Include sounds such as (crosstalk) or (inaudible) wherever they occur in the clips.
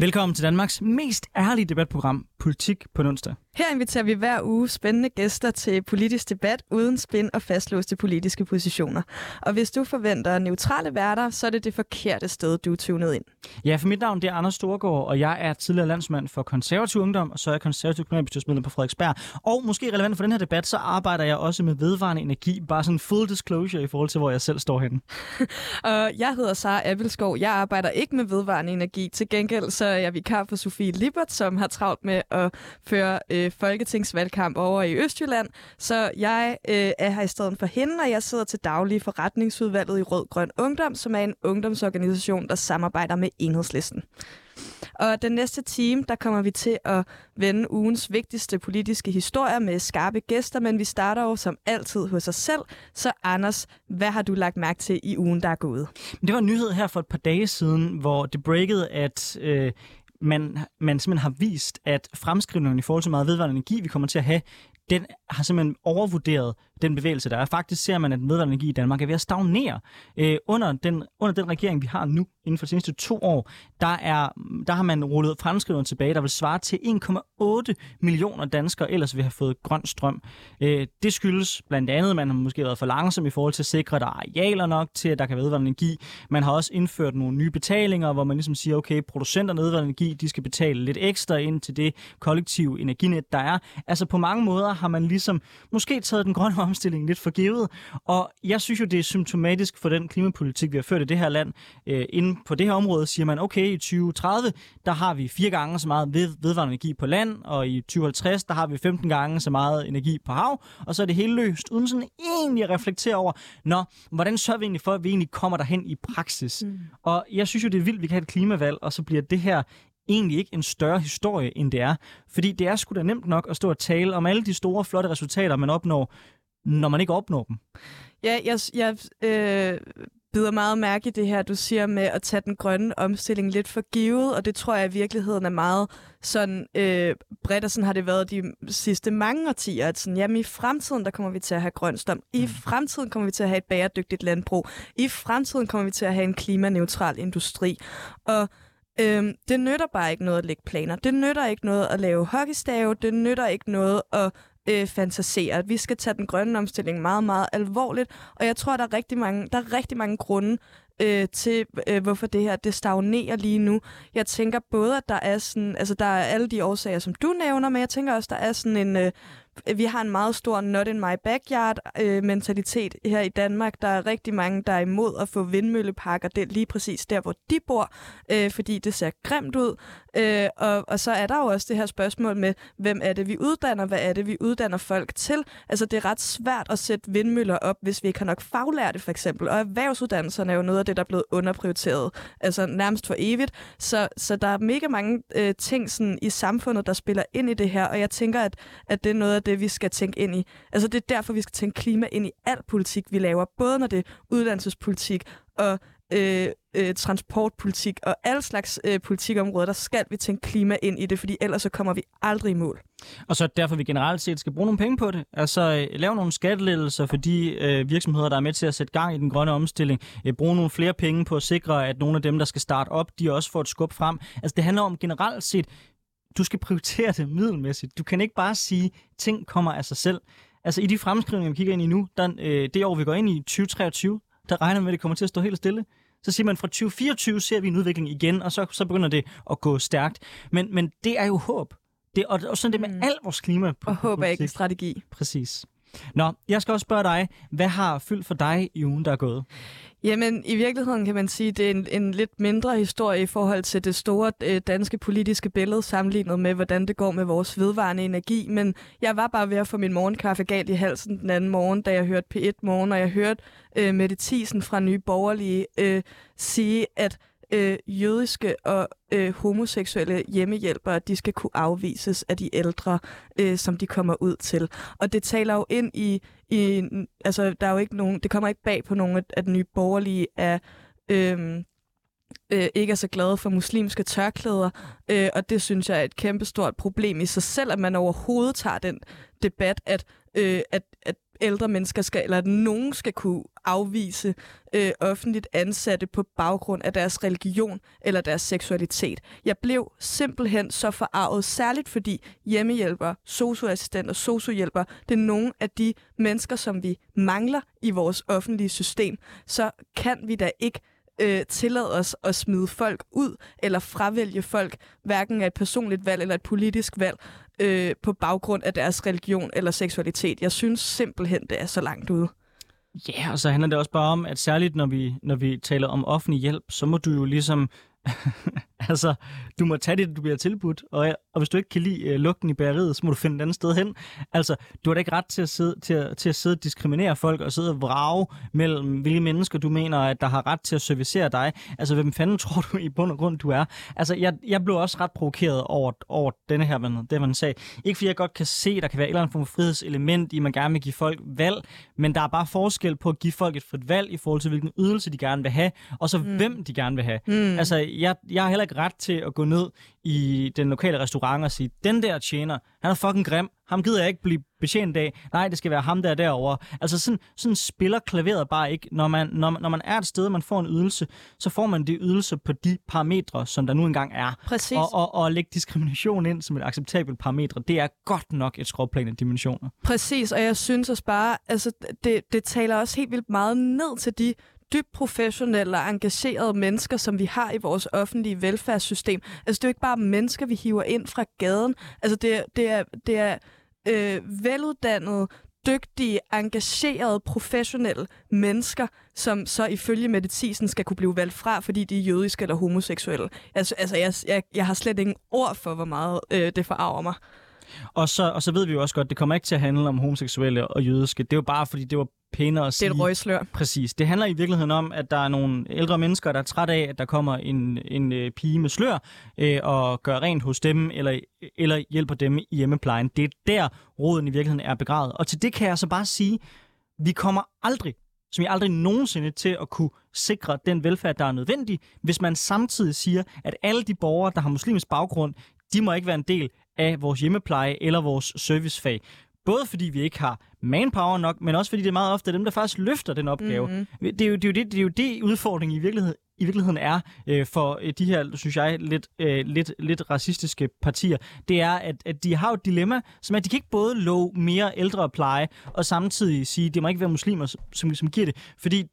Velkommen til Danmarks mest ærlige debatprogram, Politik på onsdag. Her inviterer vi hver uge spændende gæster til politisk debat uden spin og fastlåste politiske positioner. Og hvis du forventer neutrale værter, så er det det forkerte sted, du er tunet ind. Ja, for mit navn det er Anders Storgård, og jeg er tidligere landsmand for konservativ ungdom, og så er jeg konservativ kommunalbestyrelsesmedlem på Frederiksberg. Og måske relevant for den her debat, så arbejder jeg også med vedvarende energi, bare sådan full disclosure i forhold til, hvor jeg selv står henne. (laughs) og jeg hedder Sara Appelskov. Jeg arbejder ikke med vedvarende energi. Til gengæld så er jeg vikar for Sofie Libert, som har travlt med at føre øh, folketingsvalgkamp over i Østjylland. Så jeg øh, er her i stedet for hende, og jeg sidder til daglig i forretningsudvalget i Rød Grøn Ungdom, som er en ungdomsorganisation, der samarbejder med Enhedslisten. Og den næste time, der kommer vi til at vende ugens vigtigste politiske historier med skarpe gæster, men vi starter jo som altid hos os selv. Så Anders, hvad har du lagt mærke til i ugen, der er gået? Det var en nyhed her for et par dage siden, hvor det breakede, at øh, man, man simpelthen har vist, at fremskrivningen i forhold til meget vedvarende energi, vi kommer til at have, den har simpelthen overvurderet den bevægelse, der er. Faktisk ser man, at den vedvarende energi i Danmark er ved at stagnere. Øh, under, den, under den regering, vi har nu, inden for de seneste to år, der, er, der har man rullet fremskrivningen tilbage, der vil svare til 1,8 millioner danskere, ellers vil have fået grøn strøm. Øh, det skyldes blandt andet, at man har måske været for langsom i forhold til at sikre, at der er arealer nok til, at der kan være vedvarende energi. Man har også indført nogle nye betalinger, hvor man ligesom siger, okay, producenter af vedvarende energi, de skal betale lidt ekstra ind til det kollektive energinet, der er. Altså på mange måder har man ligesom måske taget den grønne omstilling lidt for givet. Og jeg synes jo, det er symptomatisk for den klimapolitik, vi har ført i det her land. Øh, inden på det her område siger man, okay, i 2030, der har vi fire gange så meget ved, vedvarende energi på land, og i 2050, der har vi 15 gange så meget energi på hav, og så er det helt løst, uden sådan egentlig at reflektere over, nå, hvordan sørger vi egentlig for, at vi egentlig kommer derhen i praksis? Mm. Og jeg synes jo, det er vildt, vi kan have et klimavalg, og så bliver det her egentlig ikke en større historie, end det er. Fordi det er sgu da nemt nok at stå og tale om alle de store, flotte resultater, man opnår, når man ikke opnår dem. Ja, jeg, jeg øh, bider meget mærke i det her, du siger med at tage den grønne omstilling lidt for givet, og det tror jeg i virkeligheden er meget sådan øh, bredt, og sådan har det været de sidste mange årtier, at sådan, jamen i fremtiden, der kommer vi til at have grøn strøm. I mm. fremtiden kommer vi til at have et bæredygtigt landbrug. I fremtiden kommer vi til at have en klimaneutral industri. Og Øhm, det nytter bare ikke noget at lægge planer. Det nytter ikke noget at lave hockeystave. Det nytter ikke noget at øh, fantasere. Vi skal tage den grønne omstilling meget, meget alvorligt. Og jeg tror, der er rigtig mange, der er rigtig mange grunde øh, til, øh, hvorfor det her det stagnerer lige nu. Jeg tænker både, at der er sådan, altså der er alle de årsager, som du nævner, men jeg tænker også, der er sådan en, øh, vi har en meget stor not in my backyard øh, mentalitet her i Danmark. Der er rigtig mange, der er imod at få vindmølleparker det er lige præcis der, hvor de bor, øh, fordi det ser grimt ud. Øh, og, og så er der jo også det her spørgsmål med, hvem er det, vi uddanner? Hvad er det, vi uddanner folk til? Altså, det er ret svært at sætte vindmøller op, hvis vi ikke har nok faglærte, for eksempel. Og erhvervsuddannelserne er jo noget af det, der er blevet underprioriteret, altså nærmest for evigt. Så, så der er mega mange øh, ting sådan, i samfundet, der spiller ind i det her, og jeg tænker, at, at det er noget af det, vi skal tænke ind i. Altså, det er derfor, vi skal tænke klima ind i al politik, vi laver, både når det er uddannelsespolitik og øh, øh, transportpolitik og alle slags øh, politikområder, der skal vi tænke klima ind i det, fordi ellers så kommer vi aldrig i mål. Og så derfor vi generelt set skal bruge nogle penge på det. Altså øh, lave nogle skattelettelser for de øh, virksomheder, der er med til at sætte gang i den grønne omstilling. Øh, bruge nogle flere penge på at sikre, at nogle af dem, der skal starte op, de også får et skub frem. Altså det handler om generelt set, du skal prioritere det middelmæssigt. Du kan ikke bare sige, at ting kommer af sig selv. Altså i de fremskrivninger, vi kigger ind i nu, der, øh, det år, vi går ind i 2023, der regner med, at det kommer til at stå helt stille. Så siger man, fra 2024 ser vi en udvikling igen, og så, så begynder det at gå stærkt. Men, men det er jo håb. Det, og, og sådan det med mm. al vores klima. Og håb er ikke en strategi. Præcis. Nå, jeg skal også spørge dig, hvad har fyldt for dig i ugen, der er gået? Jamen, i virkeligheden kan man sige, at det er en, en lidt mindre historie i forhold til det store øh, danske politiske billede, sammenlignet med, hvordan det går med vores vedvarende energi. Men jeg var bare ved at få min morgenkaffe galt i halsen den anden morgen, da jeg hørte P1 Morgen, og jeg hørte øh, Mette Thiesen fra Nye Borgerlige øh, sige, at øh, jødiske og øh, homoseksuelle hjemmehjælpere, de skal kunne afvises af de ældre, øh, som de kommer ud til. Og det taler jo ind i, i altså der er jo ikke nogen, det kommer ikke bag på nogen, at den nye borgerlige er øh, øh, ikke er så glade for muslimske tørklæder, øh, og det synes jeg er et kæmpestort problem i sig selv, at man overhovedet tager den debat, at, øh, at, at ældre mennesker skal, eller at nogen skal kunne afvise øh, offentligt ansatte på baggrund af deres religion eller deres seksualitet. Jeg blev simpelthen så forarvet, særligt fordi hjemmehjælpere, socioassistenter, sociohjælpere, det er nogle af de mennesker, som vi mangler i vores offentlige system. Så kan vi da ikke øh, tillade os at smide folk ud eller fravælge folk, hverken af et personligt valg eller et politisk valg, øh, på baggrund af deres religion eller seksualitet. Jeg synes simpelthen, det er så langt ude. Ja, yeah, og så handler det også bare om, at særligt når vi, når vi taler om offentlig hjælp, så må du jo ligesom (laughs) altså, du må tage det, du bliver tilbudt, og, og hvis du ikke kan lide uh, lugten i bæreriet, så må du finde et andet sted hen. Altså, du har da ikke ret til at sidde, til at, til at sidde og diskriminere folk og sidde og vrage mellem, hvilke mennesker du mener, at der har ret til at servicere dig. Altså, hvem fanden (laughs) tror du i bund og grund, du er? Altså, jeg, jeg blev også ret provokeret over, over denne her, man, det man sagde. Ikke fordi jeg godt kan se, at der kan være et eller andet form for frihedselement i, at man gerne vil give folk valg, men der er bare forskel på at give folk et frit valg i forhold til, hvilken ydelse de gerne vil have, og så mm. hvem de gerne vil have. Mm. Altså, jeg, jeg har heller ikke ret til at gå ned i den lokale restaurant og sige, den der tjener, han er fucking grim, ham gider jeg ikke blive betjent af. Nej, det skal være ham der derovre. Altså sådan, sådan spiller klaveret bare ikke. Når man, når, når man er et sted, man får en ydelse, så får man det ydelse på de parametre, som der nu engang er. Præcis. Og, og, og at lægge diskrimination ind som et acceptabelt parametre, det er godt nok et skråplan af dimensioner. Præcis, og jeg synes også bare, altså det, det taler også helt vildt meget ned til de dybt professionelle og engagerede mennesker, som vi har i vores offentlige velfærdssystem. Altså, det er jo ikke bare mennesker, vi hiver ind fra gaden. Altså, det er, det er, det er øh, veluddannede, dygtige, engagerede, professionelle mennesker, som så ifølge medicinen skal kunne blive valgt fra, fordi de er jødiske eller homoseksuelle. Altså, altså jeg, jeg, jeg har slet ingen ord for, hvor meget øh, det forarver mig. Og så, og så ved vi jo også godt, det kommer ikke til at handle om homoseksuelle og jødiske. Det er jo bare, fordi det var pænere at sige. Det er et røgslør. Præcis. Det handler i virkeligheden om, at der er nogle ældre mennesker, der er træt af, at der kommer en, en øh, pige med slør øh, og gør rent hos dem, eller, eller hjælper dem i hjemmeplejen. Det er der, råden i virkeligheden er begravet. Og til det kan jeg så bare sige, vi kommer aldrig som jeg aldrig nogensinde til at kunne sikre den velfærd, der er nødvendig, hvis man samtidig siger, at alle de borgere, der har muslimsk baggrund, de må ikke være en del af vores hjemmepleje eller vores servicefag. Både fordi vi ikke har manpower nok, men også fordi det er meget ofte dem, der faktisk løfter den opgave. Mm-hmm. Det, er jo, det, er jo det, det er jo det udfordring i virkeligheden, i virkeligheden er øh, for øh, de her, synes jeg, lidt, øh, lidt, lidt racistiske partier, det er, at, at de har et dilemma, som er, at de kan ikke både love mere ældre pleje, og samtidig sige, at det må ikke være muslimer, som, som giver det. Fordi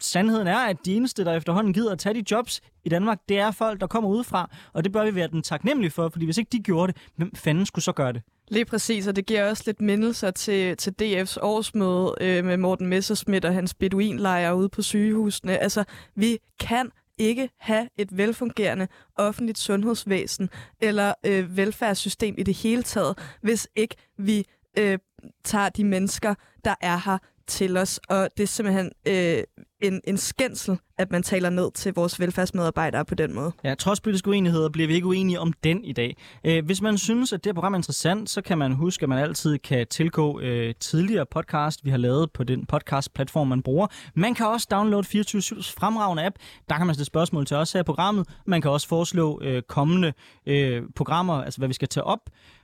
sandheden er, at de eneste, der efterhånden gider at tage de jobs i Danmark, det er folk, der kommer udefra, og det bør vi være den taknemmelige for, fordi hvis ikke de gjorde det, hvem fanden skulle så gøre det? Lige præcis, og det giver også lidt mindelser til, til DF's årsmøde øh, med Morten Messerschmidt og hans beduinlejre ude på sygehusene. Altså, vi kan ikke have et velfungerende offentligt sundhedsvæsen eller øh, velfærdssystem i det hele taget, hvis ikke vi øh, tager de mennesker, der er her til os. Og det er simpelthen øh, en, en skændsel, at man taler ned til vores velfærdsmedarbejdere på den måde. Ja, trods politiske uenigheder bliver vi ikke uenige om den i dag. Øh, hvis man synes, at det her program er interessant, så kan man huske, at man altid kan tilgå øh, tidligere podcast, vi har lavet på den podcast-platform, man bruger. Man kan også downloade 24-7's fremragende app. Der kan man stille spørgsmål til os her i programmet. Man kan også foreslå øh, kommende øh, programmer, altså hvad vi skal tage op.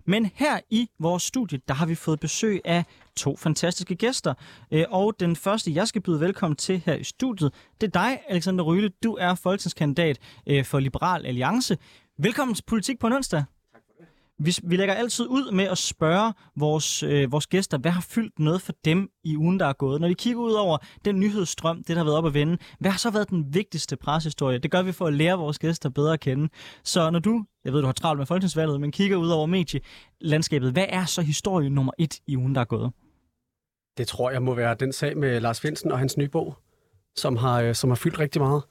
Men her i vores studie, der har vi fået besøg af to fantastiske gæster. Øh, og den første, jeg skal byde velkommen til her i studiet, det er dig, Alexander Ryle. Du er folketingskandidat øh, for Liberal Alliance. Velkommen til Politik på en onsdag. Vi, vi lægger altid ud med at spørge vores, øh, vores gæster, hvad har fyldt noget for dem i ugen, der er gået. Når de kigger ud over den nyhedsstrøm, det der har været op at vende, hvad har så været den vigtigste preshistorie? Det gør vi for at lære vores gæster bedre at kende. Så når du, jeg ved, du har travlt med folketingsvalget, men kigger ud over medielandskabet, hvad er så historie nummer et i ugen, der er gået? Det tror jeg må være den sag med Lars Finsen og hans nye bog, som har, øh, som har fyldt rigtig meget.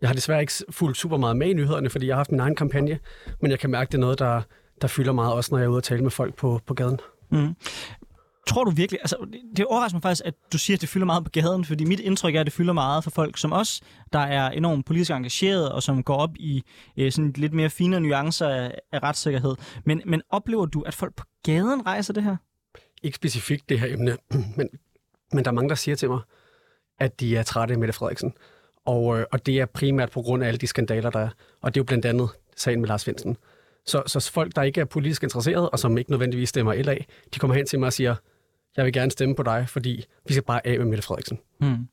Jeg har desværre ikke fulgt super meget med i nyhederne, fordi jeg har haft min egen kampagne, men jeg kan mærke, det er noget, der, der fylder meget, også når jeg er ude og tale med folk på, på gaden. Mm. Tror du virkelig, altså det overrasker mig faktisk, at du siger, at det fylder meget på gaden, fordi mit indtryk er, at det fylder meget for folk som os, der er enormt politisk engageret og som går op i øh, sådan lidt mere fine nuancer af, af retssikkerhed. Men, men oplever du, at folk på gaden rejser det her? Ikke specifikt det her emne, (clears throat) men, men der er mange, der siger til mig, at de er trætte af Mette Frederiksen. Og, øh, og det er primært på grund af alle de skandaler, der er. Og det er jo blandt andet sagen med Lars Finsen. Så, så folk, der ikke er politisk interesseret, og som ikke nødvendigvis stemmer LA, de kommer hen til mig og siger, jeg vil gerne stemme på dig, fordi vi skal bare af med Mette Frederiksen. Hmm.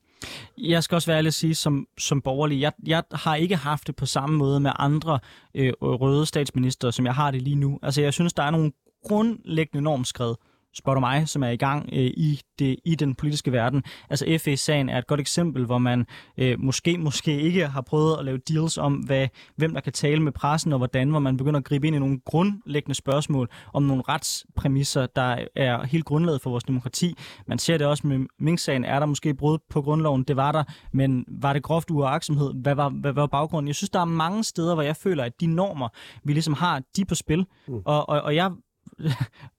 Jeg skal også være ærlig at sige, som, som borgerlig, jeg, jeg har ikke haft det på samme måde med andre øh, røde statsminister, som jeg har det lige nu. Altså, jeg synes, der er nogle grundlæggende normskred, spørger du mig, som er i gang øh, i, det, i den politiske verden. Altså FE-sagen er et godt eksempel, hvor man øh, måske måske ikke har prøvet at lave deals om, hvad, hvem der kan tale med pressen og hvordan, hvor man begynder at gribe ind i nogle grundlæggende spørgsmål om nogle retspræmisser, der er helt grundlaget for vores demokrati. Man ser det også med Mink-sagen. Er der måske brud på grundloven? Det var der, men var det groft uaksomhed? Hvad var, hvad var baggrunden? Jeg synes, der er mange steder, hvor jeg føler, at de normer, vi ligesom har, de er på spil. Mm. Og, og, og jeg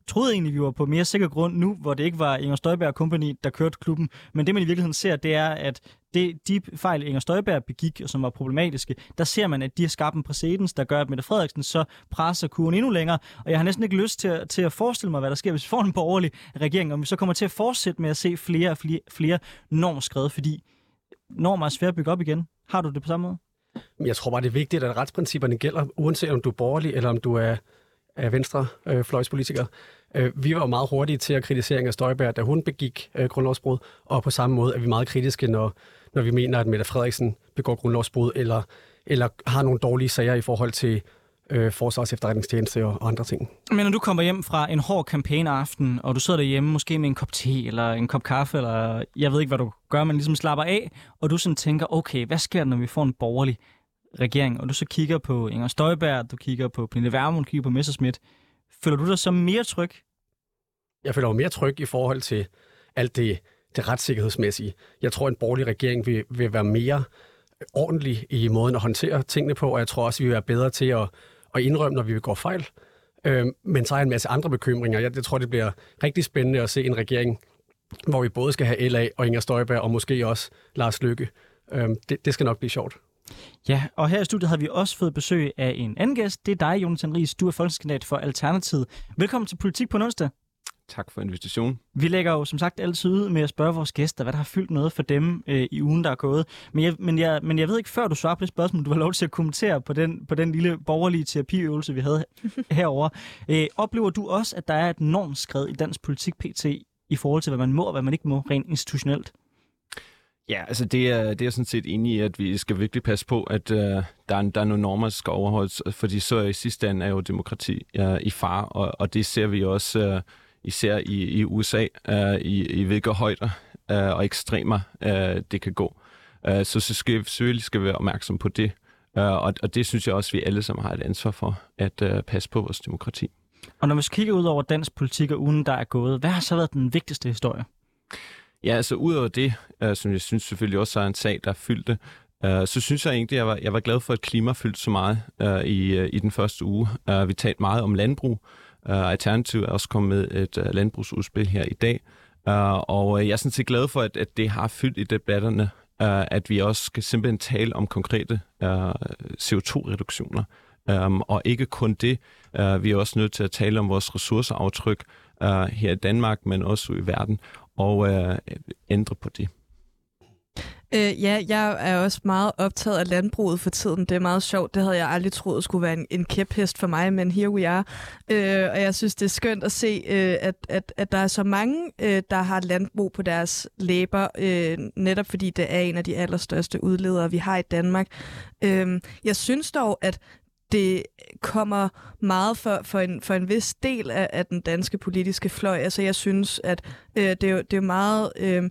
troede egentlig, vi var på mere sikker grund nu, hvor det ikke var Inger Støjberg Company, der kørte klubben. Men det, man i virkeligheden ser, det er, at det, de fejl, Inger Støjberg begik, og som var problematiske, der ser man, at de har skabt en præcedens, der gør, at Mette Frederiksen så presser kurven endnu længere. Og jeg har næsten ikke lyst til, at, til at forestille mig, hvad der sker, hvis vi får en borgerlig regering, og vi så kommer til at fortsætte med at se flere og flere, flere normskred, fordi normer er svært at bygge op igen. Har du det på samme måde? Jeg tror bare, det er vigtigt, at retsprincipperne gælder, uanset om du er borgerlig, eller om du er af venstre øh, fløjspolitikere. Øh, vi var jo meget hurtige til at kritisere Inger Støjberg, da hun begik øh, grundlovsbrud, og på samme måde er vi meget kritiske, når, når vi mener, at Mette Frederiksen begår grundlovsbrud, eller, eller har nogle dårlige sager i forhold til øh, forsvars efterretningstjeneste og, og andre ting. Men når du kommer hjem fra en hård kampagneaften, og du sidder derhjemme måske med en kop te eller en kop kaffe, eller jeg ved ikke, hvad du gør, men ligesom slapper af, og du sådan tænker, okay, hvad sker der, når vi får en borgerlig regering, og du så kigger på Inger Støjberg, du kigger på Pernille Vermund, du kigger på Messerschmidt, føler du dig så mere tryg? Jeg føler mig mere tryg i forhold til alt det, det retssikkerhedsmæssige. Jeg tror, en borgerlig regering vil, vil være mere ordentlig i måden at håndtere tingene på, og jeg tror også, vi vil være bedre til at, at indrømme, når vi vil gå fejl. Øh, men så er en masse andre bekymringer. Jeg, jeg tror, det bliver rigtig spændende at se en regering, hvor vi både skal have LA og Inger Støjberg, og måske også Lars Lykke. Øh, det, det skal nok blive sjovt. Ja, og her i studiet har vi også fået besøg af en anden gæst. Det er dig, Jonathan Ries. Du er folketingskandidat for Alternativet. Velkommen til Politik på onsdag. Tak for invitationen. Vi lægger jo som sagt altid ud med at spørge vores gæster, hvad der har fyldt noget for dem øh, i ugen, der er gået. Men jeg, men, jeg, men jeg ved ikke, før du svarer på det spørgsmål, du har lov til at kommentere på den, på den lille borgerlige terapiøvelse, vi havde (laughs) herover. Øh, oplever du også, at der er et normskred i dansk politik pt. i forhold til, hvad man må og hvad man ikke må rent institutionelt? Ja, altså det er, det er sådan set enig i, at vi skal virkelig passe på, at uh, der, er, der er nogle normer, der skal overholdes, fordi så i sidste ende er jo demokrati uh, i far, og, og det ser vi også uh, især i, i USA, uh, øh, i, i hvilke højder uh, og ekstremer uh, det kan gå. Uh, så, så skal vi selvfølgelig skal være opmærksom på det, uh, og, og det synes jeg også, vi alle sammen har et ansvar for, at uh, passe på vores demokrati. Og når vi kigger ud over dansk politik og ugen, der er gået, hvad har så været den vigtigste historie? Ja, altså udover det, øh, som jeg synes selvfølgelig også er en sag, der fyldte, øh, så synes jeg egentlig, at jeg var, jeg var glad for, at klima fyldte så meget øh, i, øh, i den første uge. Øh, vi talte meget om landbrug. Øh, Alternativ er også kommet med et øh, landbrugsudspil her i dag. Øh, og øh, jeg er sådan set glad for, at, at det har fyldt i debatterne, øh, at vi også skal simpelthen tale om konkrete øh, CO2-reduktioner. Um, øh, og ikke kun det, uh, vi er også nødt til at tale om vores ressourceaftryk uh, her i Danmark, men også i verden og øh, ændre på det. Øh, ja, jeg er også meget optaget af landbruget for tiden. Det er meget sjovt. Det havde jeg aldrig troet skulle være en, en kæphest for mig, men here we are. Øh, og jeg synes, det er skønt at se, øh, at, at, at der er så mange, øh, der har landbrug på deres læber, øh, netop fordi det er en af de allerstørste udledere, vi har i Danmark. Øh, jeg synes dog, at det kommer meget for, for, en, for en vis del af, af den danske politiske fløj. Altså jeg synes, at øh, det, er det er meget... Øh,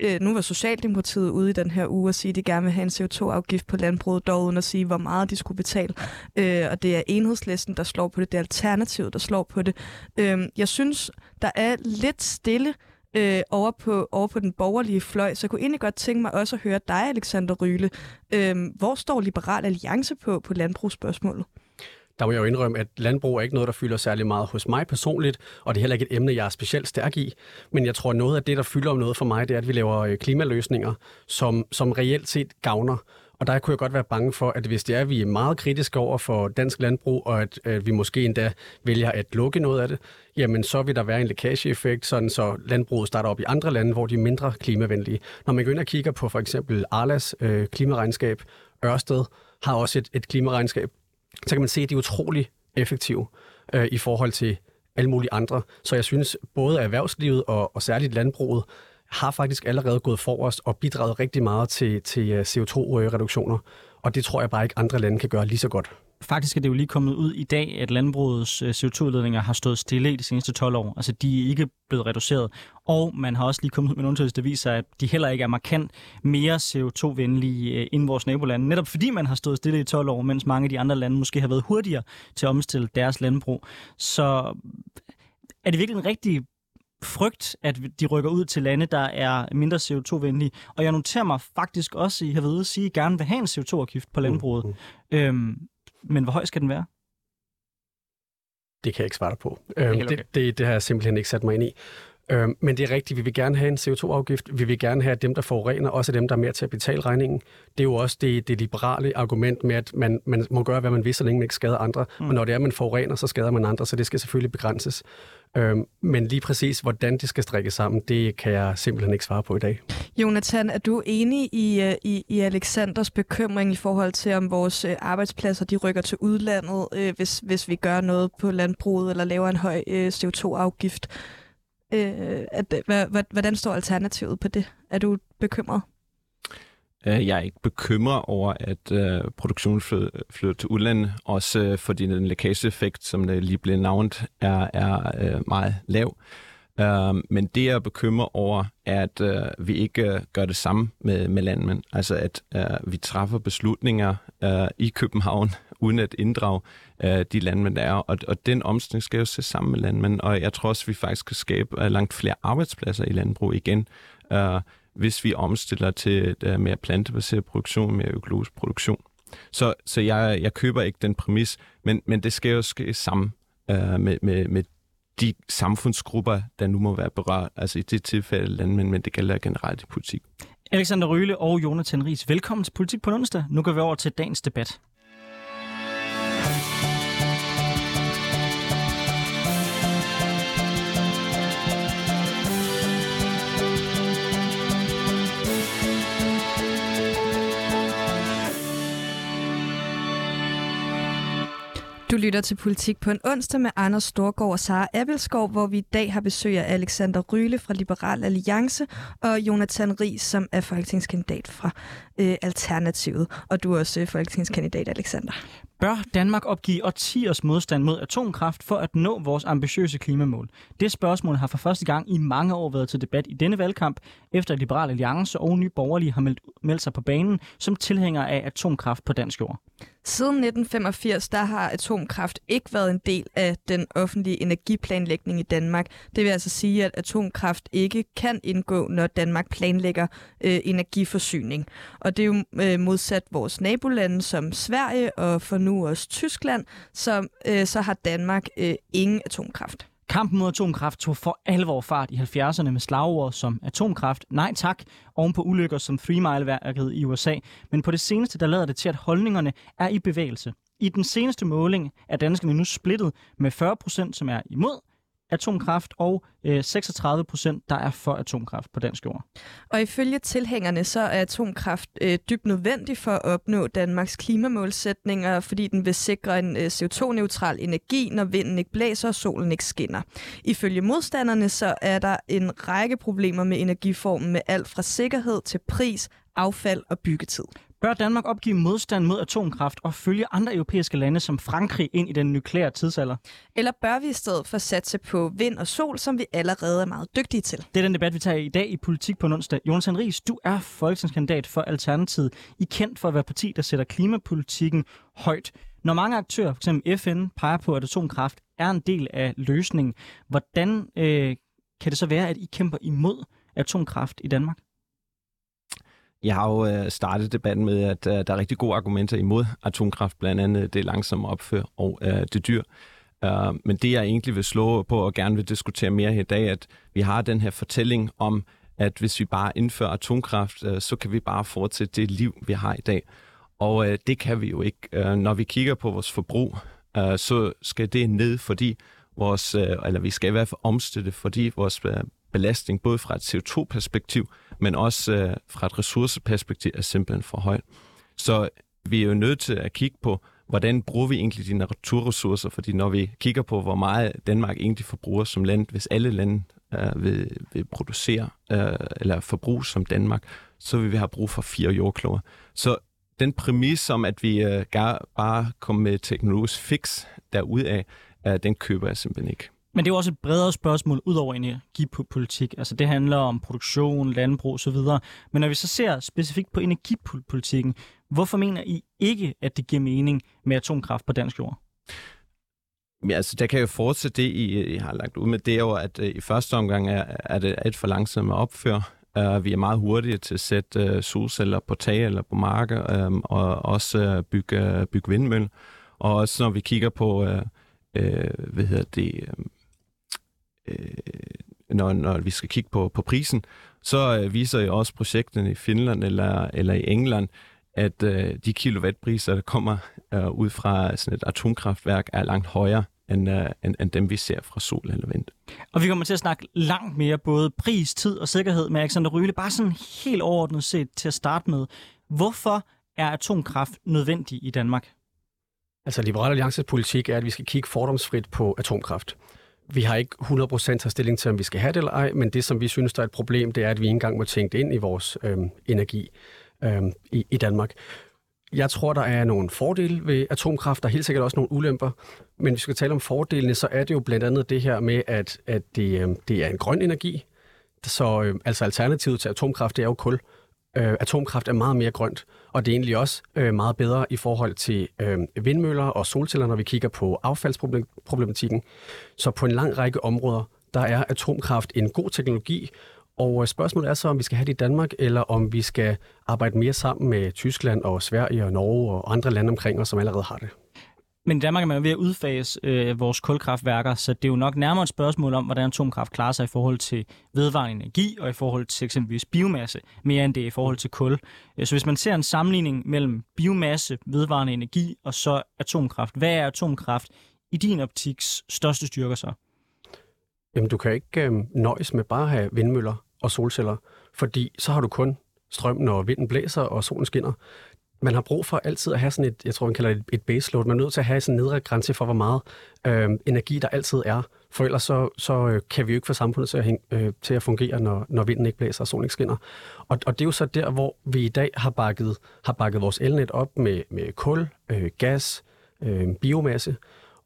øh, nu var Socialdemokratiet ude i den her uge og sige, at de gerne vil have en CO2-afgift på landbruget, dog uden at sige, hvor meget de skulle betale. Øh, og det er enhedslisten, der slår på det. Det er alternativet, der slår på det. Øh, jeg synes, der er lidt stille øh, over, på, over på den borgerlige fløj. Så jeg kunne egentlig godt tænke mig også at høre dig, Alexander Ryle. Øh, hvor står Liberal Alliance på på landbrugsspørgsmålet? Der må jeg jo indrømme, at landbrug er ikke noget, der fylder særlig meget hos mig personligt, og det er heller ikke et emne, jeg er specielt stærk i. Men jeg tror, at noget af det, der fylder om noget for mig, det er, at vi laver øh, klimaløsninger, som, som reelt set gavner og der kunne jeg godt være bange for, at hvis det er, at vi er meget kritiske over for dansk landbrug, og at, at vi måske endda vælger at lukke noget af det, jamen så vil der være en lækageeffekt, sådan så landbruget starter op i andre lande, hvor de er mindre klimavenlige. Når man går ind og kigger på for eksempel Arlas øh, klimaregnskab, Ørsted har også et, et klimaregnskab, så kan man se, at de er utrolig effektive øh, i forhold til alle mulige andre. Så jeg synes, både erhvervslivet og, og særligt landbruget har faktisk allerede gået forrest og bidraget rigtig meget til, til øh, CO2-reduktioner. Og det tror jeg bare ikke, andre lande kan gøre lige så godt. Faktisk er det jo lige kommet ud i dag, at landbrugets øh, CO2-udledninger har stået stille i de seneste 12 år. Altså, de er ikke blevet reduceret. Og man har også lige kommet ud med en undersøgelse, der viser, at de heller ikke er markant mere CO2-venlige øh, end vores nabolande. Netop fordi man har stået stille i 12 år, mens mange af de andre lande måske har været hurtigere til at omstille deres landbrug. Så er det virkelig en rigtig frygt, at de rykker ud til lande, der er mindre CO2-venlige. Og jeg noterer mig faktisk også, at I har været ude at sige, at I gerne vil have en CO2-afgift på landbruget. Mm, mm. Øhm, men hvor høj skal den være? Det kan jeg ikke svare dig på. Øhm, det, det, det har jeg simpelthen ikke sat mig ind i. Øhm, men det er rigtigt, vi vil gerne have en CO2-afgift. Vi vil gerne have, at dem, der forurener, også er dem, der er mere til at betale regningen. Det er jo også det, det liberale argument med, at man, man må gøre, hvad man vil, så længe man ikke skader andre. Mm. Og når det er, at man forurener, så skader man andre, så det skal selvfølgelig begrænses. Øhm, men lige præcis, hvordan det skal strikkes sammen, det kan jeg simpelthen ikke svare på i dag. Jonathan, er du enig i, øh, i, i Alexanders bekymring i forhold til, om vores øh, arbejdspladser de rykker til udlandet, øh, hvis, hvis vi gør noget på landbruget eller laver en høj øh, CO2-afgift? Øh, at, hvordan står alternativet på det? Er du bekymret? Øh, jeg er ikke bekymret over, at uh, produktionen flytter til udlandet, også uh, fordi den lækageeffekt, som det lige blev navnet, er, er uh, meget lav. Uh, men det, jeg er bekymret over, er, at uh, vi ikke uh, gør det samme med, med landmænd. Altså, at uh, vi træffer beslutninger uh, i København, (laughs) uden at inddrage uh, de landmænd, der er. Og, og den omstilling skal jo se sammen med landmænd. Og jeg tror også, at vi faktisk kan skabe uh, langt flere arbejdspladser i landbrug igen. Uh, hvis vi omstiller til uh, mere plantebaseret produktion, mere økologisk produktion. Så, så jeg, jeg køber ikke den præmis, men, men det skal jo ske sammen uh, med, med, med de samfundsgrupper, der nu må være berørt. Altså i det tilfælde landmænd, men det gælder generelt i politik. Alexander Røhle og Jonathan Ries, velkommen til Politik på onsdag. Nu går vi over til dagens debat. Du lytter til Politik på en onsdag med Anders Storgård og Sara Appelskov, hvor vi i dag har besøg af Alexander Ryle fra Liberal Alliance og Jonathan Ries, som er folketingskandidat fra øh, Alternativet. Og du er også øh, folketingskandidat, Alexander. Bør Danmark opgive årtiers modstand mod atomkraft for at nå vores ambitiøse klimamål? Det spørgsmål har for første gang i mange år været til debat i denne valgkamp, efter at Liberal Alliance og Nye Borgerlige har meldt, meldt sig på banen som tilhængere af atomkraft på dansk jord. Siden 1985 der har atomkraft ikke været en del af den offentlige energiplanlægning i Danmark. Det vil altså sige, at atomkraft ikke kan indgå, når Danmark planlægger øh, energiforsyning. Og det er jo øh, modsat vores nabolande som Sverige og for nu også Tyskland, som øh, så har Danmark øh, ingen atomkraft. Kampen mod atomkraft tog for alvor fart i 70'erne med slagord som atomkraft, nej tak, oven på ulykker som Three Mile-værket i USA. Men på det seneste, der lader det til, at holdningerne er i bevægelse. I den seneste måling er danskerne nu splittet med 40 procent, som er imod, atomkraft og øh, 36 procent, der er for atomkraft på dansk jord. Og ifølge tilhængerne, så er atomkraft øh, dybt nødvendig for at opnå Danmarks klimamålsætninger, fordi den vil sikre en øh, CO2-neutral energi, når vinden ikke blæser og solen ikke skinner. Ifølge modstanderne, så er der en række problemer med energiformen med alt fra sikkerhed til pris, affald og byggetid. Bør Danmark opgive modstand mod atomkraft og følge andre europæiske lande som Frankrig ind i den nukleære tidsalder? Eller bør vi i stedet for satse på vind og sol, som vi allerede er meget dygtige til? Det er den debat, vi tager i dag i Politik på onsdag. Jonas Henriks, du er folketingskandidat for Alternativet. I er kendt for at være parti, der sætter klimapolitikken højt. Når mange aktører, f.eks. FN, peger på, at atomkraft er en del af løsningen, hvordan øh, kan det så være, at I kæmper imod atomkraft i Danmark? Jeg har jo øh, startet debatten med, at øh, der er rigtig gode argumenter imod atomkraft, blandt andet øh, det langsomme opfør og øh, det dyr. Øh, men det, jeg egentlig vil slå på og gerne vil diskutere mere her i dag, at vi har den her fortælling om, at hvis vi bare indfører atomkraft, øh, så kan vi bare fortsætte det liv, vi har i dag. Og det kan vi jo ikke. Når vi kigger på vores forbrug, så skal det ned, fordi vores, eller vi skal i hvert fald omstille, fordi vores belastning, både fra et CO2-perspektiv, men også øh, fra et ressourceperspektiv, er simpelthen for højt. Så vi er jo nødt til at kigge på, hvordan bruger vi egentlig de naturressourcer? Fordi når vi kigger på, hvor meget Danmark egentlig forbruger som land, hvis alle lande øh, vil, vil producere øh, eller forbruge som Danmark, så vil vi have brug for fire jordkloder. Så den præmis om, at vi øh, bare kommer med teknologisk fix derudaf, øh, den køber jeg simpelthen ikke. Men det er jo også et bredere spørgsmål ud over energipolitik. Altså det handler om produktion, landbrug osv. Men når vi så ser specifikt på energipolitikken, hvorfor mener I ikke, at det giver mening med atomkraft på dansk jord? Ja, altså, der kan jo fortsætte det, I, I har lagt ud med. Det er jo, at uh, i første omgang er, er det et for langsomt at opføre. Uh, øh, vi er meget hurtige til at sætte uh, solceller på tag eller på marker, um, og også uh, bygge, uh, bygge vindmøller. Og også når vi kigger på, uh, uh, hvad hedder det, um, øh, når, når vi skal kigge på, på prisen, så øh, viser jo også projekterne i Finland eller, eller i England, at øh, de kilowattpriser, der kommer øh, ud fra sådan et atomkraftværk, er langt højere end, øh, end, end dem, vi ser fra sol eller vind. Og vi kommer til at snakke langt mere både pris, tid og sikkerhed med Alexander Ryle. Bare sådan helt overordnet set til at starte med. Hvorfor er atomkraft nødvendig i Danmark? Altså, Liberale Alliances politik er, at vi skal kigge fordomsfrit på atomkraft. Vi har ikke 100% taget stilling til, om vi skal have det eller ej, men det, som vi synes, der er et problem, det er, at vi ikke engang må tænke det ind i vores øh, energi øh, i, i Danmark. Jeg tror, der er nogle fordele ved atomkraft, der er helt sikkert også nogle ulemper. Men hvis vi skal tale om fordelene, så er det jo blandt andet det her med, at, at det, øh, det er en grøn energi. Så øh, altså alternativet til atomkraft, det er jo kul. Øh, Øh, atomkraft er meget mere grønt, og det er egentlig også øh, meget bedre i forhold til øh, vindmøller og solceller, når vi kigger på affaldsproblematikken. Så på en lang række områder, der er atomkraft en god teknologi, og øh, spørgsmålet er så, om vi skal have det i Danmark, eller om vi skal arbejde mere sammen med Tyskland og Sverige og Norge og andre lande omkring os, som allerede har det. Men i Danmark er man ved at udfase øh, vores kulkraftværker, så det er jo nok nærmere et spørgsmål om, hvordan atomkraft klarer sig i forhold til vedvarende energi og i forhold til eksempelvis biomasse, mere end det i forhold til kul. Øh, så hvis man ser en sammenligning mellem biomasse, vedvarende energi og så atomkraft, hvad er atomkraft i din optiks største styrker så? Jamen, du kan ikke øh, nøjes med bare at have vindmøller og solceller, fordi så har du kun strøm, når vinden blæser og solen skinner man har brug for altid at have sådan et, jeg tror, man kalder det et baseload. Man er nødt til at have sådan en nedre grænse for, hvor meget øh, energi der altid er. For ellers så, så øh, kan vi jo ikke få samfundet til at, hænge, øh, til at fungere, når, når vinden ikke blæser og solen ikke skinner. Og, og det er jo så der, hvor vi i dag har bakket, har bakket vores elnet op med, med kul, øh, gas, øh, biomasse.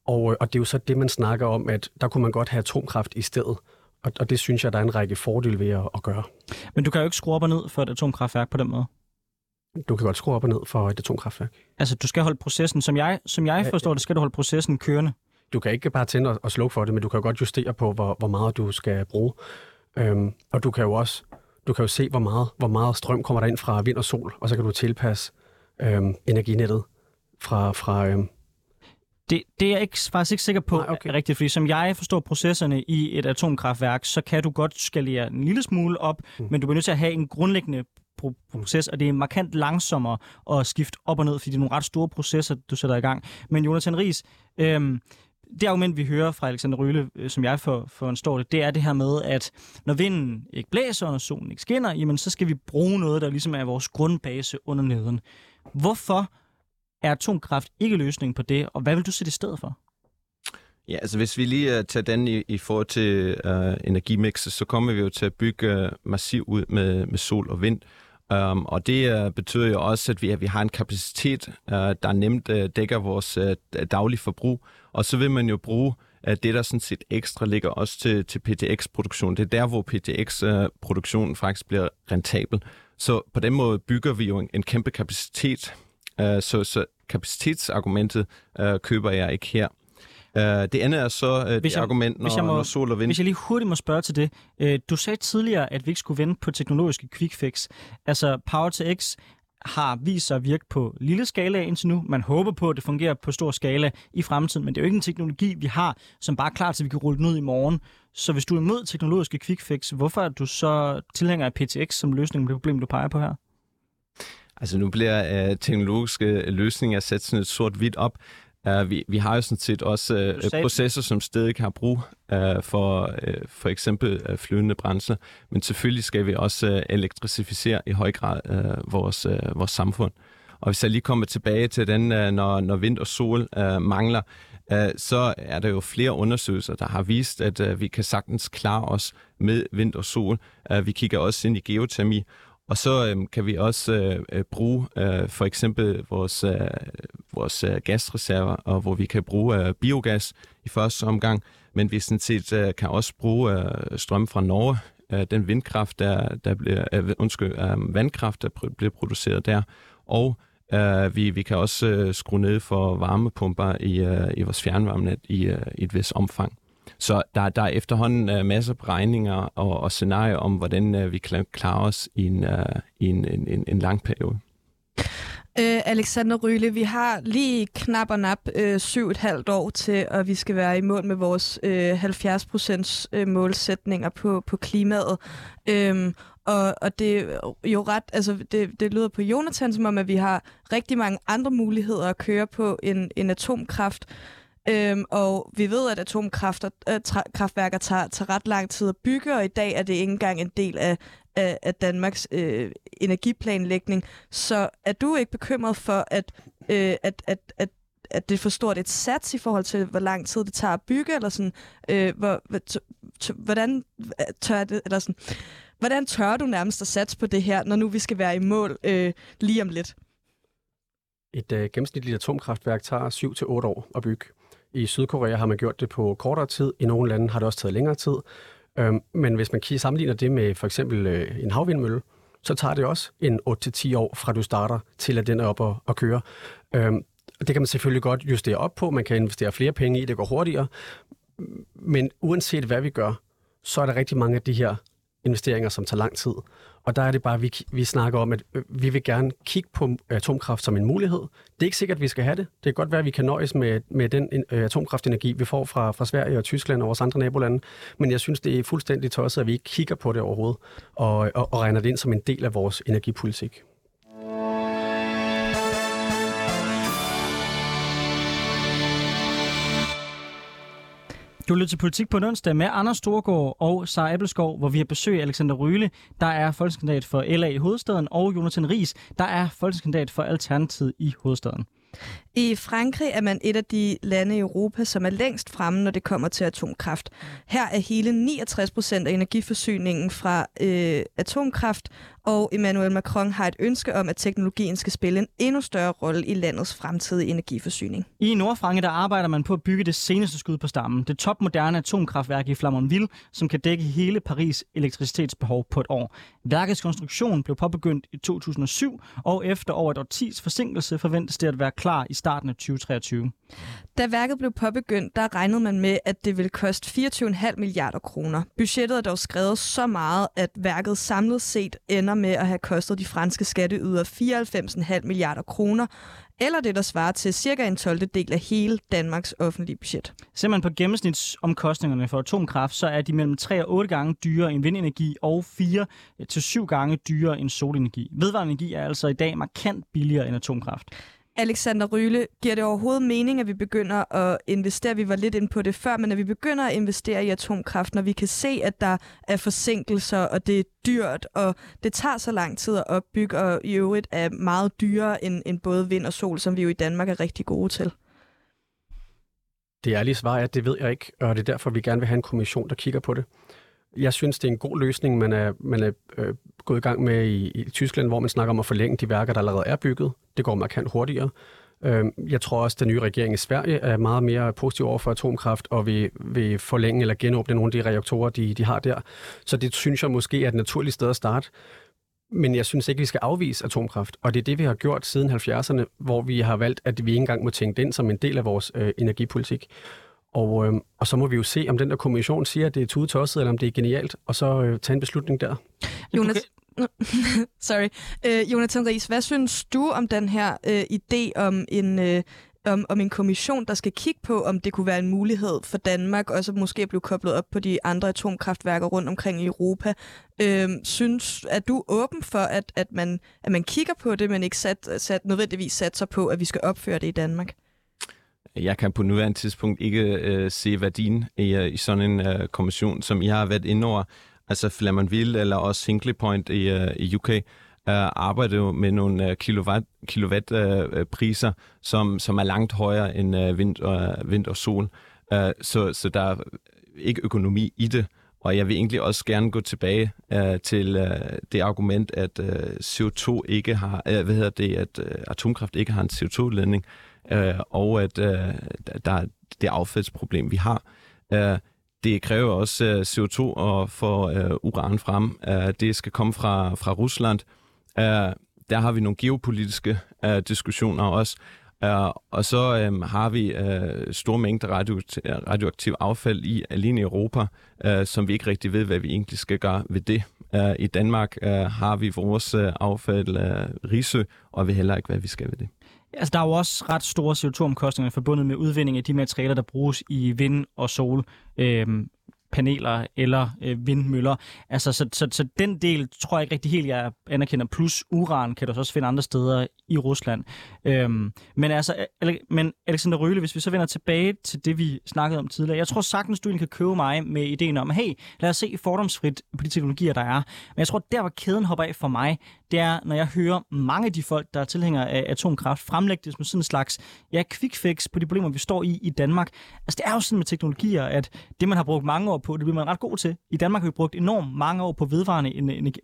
Og, øh, og det er jo så det, man snakker om, at der kunne man godt have atomkraft i stedet. Og, og det synes jeg, der er en række fordele ved at, at gøre. Men du kan jo ikke skrue op og ned for et atomkraftværk på den måde. Du kan godt skrue op og ned for et atomkraftværk. Altså, du skal holde processen, som jeg, som jeg forstår det, skal du holde processen kørende. Du kan ikke bare tænde og slukke for det, men du kan godt justere på, hvor, hvor meget du skal bruge. Øhm, og du kan jo også du kan jo se, hvor meget, hvor meget strøm kommer der ind fra vind og sol, og så kan du tilpasse øhm, energinettet fra, fra øhm, det, det er jeg ikke, faktisk ikke sikker på Nej, okay. rigtigt, fordi som jeg forstår processerne i et atomkraftværk, så kan du godt skalere en lille smule op, mm. men du bliver nødt til at have en grundlæggende proces, og det er markant langsommere at skifte op og ned, fordi det er nogle ret store processer, du sætter i gang. Men Jonathan Ries, øhm, det argument, vi hører fra Alexander Røle, øh, som jeg for, forstår det, det er det her med, at når vinden ikke blæser, og når solen ikke skinner, jamen så skal vi bruge noget, der ligesom er vores grundbase under neden. Hvorfor er atomkraft ikke løsningen på det, og hvad vil du sætte i stedet for? Ja, altså hvis vi lige uh, tager den i, i forhold til uh, energimixet, så kommer vi jo til at bygge uh, massivt ud med, med sol og vind. Um, og det uh, betyder jo også, at vi, at vi har en kapacitet, uh, der nemt uh, dækker vores uh, daglige forbrug. Og så vil man jo bruge uh, det, der sådan set ekstra ligger også til, til PTX-produktion. Det er der, hvor PTX-produktionen uh, faktisk bliver rentabel. Så på den måde bygger vi jo en, en kæmpe kapacitet. Uh, så, så kapacitetsargumentet uh, køber jeg ikke her. Uh, det andet er så uh, det jeg, argument, når, hvis jeg må, når sol og vind... Hvis jeg lige hurtigt må spørge til det. Uh, du sagde tidligere, at vi ikke skulle vente på teknologiske quick fix. Altså Power to X har vist sig at virke på lille skala indtil nu. Man håber på, at det fungerer på stor skala i fremtiden, men det er jo ikke en teknologi, vi har, som bare er klar til, at vi kan rulle den ud i morgen. Så hvis du er imod teknologiske quick fix, hvorfor er du så tilhænger af PTX som løsning på det problem, du peger på her? Altså nu bliver uh, teknologiske løsninger sat sådan et sort-hvidt op. Uh, vi, vi har jo sådan set også uh, processer, som stadig har brug uh, for uh, for eksempel uh, flydende brændsler, men selvfølgelig skal vi også uh, elektrificere i høj grad uh, vores, uh, vores samfund. Og hvis jeg lige kommer tilbage til den, øh, når, når vind og sol øh, mangler, øh, så er der jo flere undersøgelser, der har vist, at øh, vi kan sagtens klare os med vind og sol. Øh, vi kigger også ind i geotermi, og så øhm, kan vi også øh, øh, bruge øh, for eksempel vores, øh, vores øh, gasreserver, og hvor vi kan bruge øh, biogas i første omgang, men vi sådan set øh, kan også bruge øh, strøm fra Norge, øh, den vindkraft, der, der bliver, øh, undskyld, øh, vandkraft, der pr- bliver produceret der, og øh, vi, vi kan også øh, skrue ned for varmepumper i, øh, i vores fjernvarmenet i, øh, i et vis omfang. Så der, der er efterhånden uh, masser af beregninger og, og scenarier om, hvordan uh, vi klarer os i en, uh, i en, en, en, en lang periode. Øh, Alexander Ryle, vi har lige knap og nap øh, syv et halvt år til, at vi skal være i mål med vores øh, 70 procents øh, målsætninger på, på klimaet. Øhm, og, og det er jo ret, altså det, det lyder på Jonathan som om, at vi har rigtig mange andre muligheder at køre på en, en atomkraft. Øhm, og vi ved, at atomkraftværker øh, tager, tager ret lang tid at bygge, og i dag er det ikke engang en del af, af, af Danmarks øh, energiplanlægning. Så er du ikke bekymret for, at, øh, at, at, at at det er for stort et sats i forhold til, hvor lang tid det tager at bygge, eller sådan, øh, hvor, hvordan tør det, eller sådan, hvordan tør du nærmest at satse på det her, når nu vi skal være i mål øh, lige om lidt? Et øh, gennemsnitligt atomkraftværk tager 7 til år at bygge. I Sydkorea har man gjort det på kortere tid. I nogle lande har det også taget længere tid. Øhm, men hvis man sammenligner det med for eksempel øh, en havvindmølle, så tager det også en 8-10 år fra du starter til at den er op og, og køre. Øhm, det kan man selvfølgelig godt justere op på. Man kan investere flere penge i, det går hurtigere. Men uanset hvad vi gør, så er der rigtig mange af de her investeringer, som tager lang tid. Og der er det bare, at vi, vi snakker om, at øh, vi vil gerne kigge på øh, atomkraft som en mulighed. Det er ikke sikkert, at vi skal have det. Det kan godt være, at vi kan nøjes med, med den øh, atomkraftenergi, vi får fra, fra Sverige og Tyskland og vores andre nabolande. Men jeg synes, det er fuldstændig tosset, at vi ikke kigger på det overhovedet og, og, og regner det ind som en del af vores energipolitik. Du lytter til Politik på en onsdag med Anders Storgård og Sara Appelskov, hvor vi har besøg af Alexander Røhle, der er folkeskandidat for LA i hovedstaden, og Jonathan Ries, der er folkeskandidat for Alternativet i hovedstaden. I Frankrig er man et af de lande i Europa, som er længst fremme, når det kommer til atomkraft. Her er hele 69 procent af energiforsyningen fra øh, atomkraft, og Emmanuel Macron har et ønske om, at teknologien skal spille en endnu større rolle i landets fremtidige energiforsyning. I Nordfranke der arbejder man på at bygge det seneste skud på stammen. Det topmoderne atomkraftværk i Flamonville, som kan dække hele Paris elektricitetsbehov på et år. Værkets konstruktion blev påbegyndt i 2007, og efter over et årtis forsinkelse forventes det at være klar i starten af 2023. Da værket blev påbegyndt, der regnede man med, at det ville koste 24,5 milliarder kroner. Budgettet er dog skrevet så meget, at værket samlet set ender med at have kostet de franske skatteyder 94,5 milliarder kroner, eller det, der svarer til cirka en 12. del af hele Danmarks offentlige budget. Ser man på gennemsnitsomkostningerne for atomkraft, så er de mellem 3 og 8 gange dyrere end vindenergi og 4 til 7 gange dyrere end solenergi. Vedvarende energi er altså i dag markant billigere end atomkraft. Alexander Ryle, giver det overhovedet mening, at vi begynder at investere, vi var lidt inde på det før, men at vi begynder at investere i atomkraft, når vi kan se, at der er forsinkelser, og det er dyrt, og det tager så lang tid at opbygge, og i øvrigt er meget dyrere end, end både vind og sol, som vi jo i Danmark er rigtig gode til? Det ærlige svar er, at det ved jeg ikke, og det er derfor, vi gerne vil have en kommission, der kigger på det. Jeg synes, det er en god løsning, man er, man er øh, gået i gang med i, i Tyskland, hvor man snakker om at forlænge de værker, der allerede er bygget. Det går markant hurtigere. Øh, jeg tror også, at den nye regering i Sverige er meget mere positiv over for atomkraft, og vil, vil forlænge eller genåbne nogle af de reaktorer, de, de har der. Så det synes jeg måske er et naturligt sted at starte. Men jeg synes ikke, vi skal afvise atomkraft. Og det er det, vi har gjort siden 70'erne, hvor vi har valgt, at vi ikke engang må tænke den som en del af vores øh, energipolitik. Og, øh, og så må vi jo se, om den der kommission siger, at det er tudetosset, eller om det er genialt, og så øh, tage en beslutning der. Jonas, (laughs) sorry. Øh, Jonathan Ries, hvad synes du om den her øh, idé om en, øh, om, om en kommission, der skal kigge på, om det kunne være en mulighed for Danmark, og så måske blive koblet op på de andre atomkraftværker rundt omkring i Europa. Øh, synes, er du åben for, at, at, man, at man kigger på det, men ikke sat, sat, nødvendigvis satser på, at vi skal opføre det i Danmark? Jeg kan på nuværende tidspunkt ikke øh, se værdien i, øh, i sådan en øh, kommission, som I har været inde over, altså Flamanville eller også Hinkley Point i, øh, i UK. Øh, arbejder jo med nogle uh, kilowatt, kilowattpriser, øh, som, som er langt højere end øh, vind, og, vind og sol. Øh, så, så der er ikke økonomi i det. Og jeg vil egentlig også gerne gå tilbage øh, til øh, det argument, at øh, CO2 ikke har, øh, hvad hedder det, at øh, atomkraft ikke har en CO2-ledning, øh, og at øh, der er det affaldsproblem, vi har. Øh, det kræver også øh, CO2 at få øh, uran frem. Øh, det skal komme fra, fra Rusland. Øh, der har vi nogle geopolitiske øh, diskussioner også. Uh, og så um, har vi øh, store mængder radio, radioaktiv affald i alene i Europa, øh, som vi ikke rigtig ved, hvad vi egentlig skal gøre ved det. Uh, I Danmark øh, har vi vores øh, affald øh, Risø, og vi heller ikke, hvad vi skal ved det. Altså, der er jo også ret store CO2-omkostninger forbundet med udvinding af de materialer, der bruges i vind- og sol. Øhm, paneler eller øh, vindmøller. Altså, så, så, så den del tror jeg ikke rigtig helt, jeg anerkender. Plus uran kan du også finde andre steder i Rusland. Øhm, men altså, øh, men Alexander Røle, hvis vi så vender tilbage til det, vi snakkede om tidligere. Jeg tror sagtens, du kan købe mig med ideen om, hey, lad os se fordomsfrit på de teknologier, der er. Men jeg tror, der hvor kæden hopper af for mig, det er, når jeg hører mange af de folk, der er tilhængere af atomkraft, fremlægge det som sådan en slags ja, quick fix på de problemer, vi står i i Danmark. Altså, det er jo sådan med teknologier, at det, man har brugt mange år på, det bliver man ret god til. I Danmark har vi brugt enormt mange år på vedvarende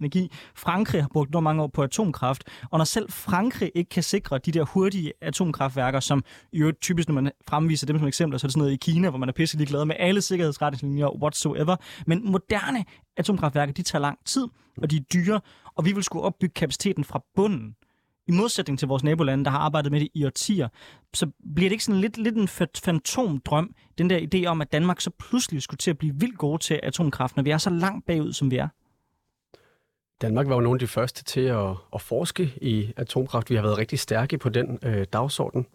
energi. Frankrig har brugt enormt mange år på atomkraft. Og når selv Frankrig ikke kan sikre de der hurtige atomkraftværker, som jo typisk, når man fremviser dem som eksempler, så er det sådan noget i Kina, hvor man er pisselig glad med alle sikkerhedsretningslinjer whatsoever. Men moderne atomkraftværker, de tager lang tid, og de er dyre, og vi vil skulle opbygge kapaciteten fra bunden. I modsætning til vores nabolande, der har arbejdet med det i årtier, så bliver det ikke sådan lidt, lidt en fantomdrøm, den der idé om, at Danmark så pludselig skulle til at blive vildt gode til atomkraft, når vi er så langt bagud, som vi er? Danmark var jo nogle af de første til at, at forske i atomkraft. Vi har været rigtig stærke på den øh, dagsorden.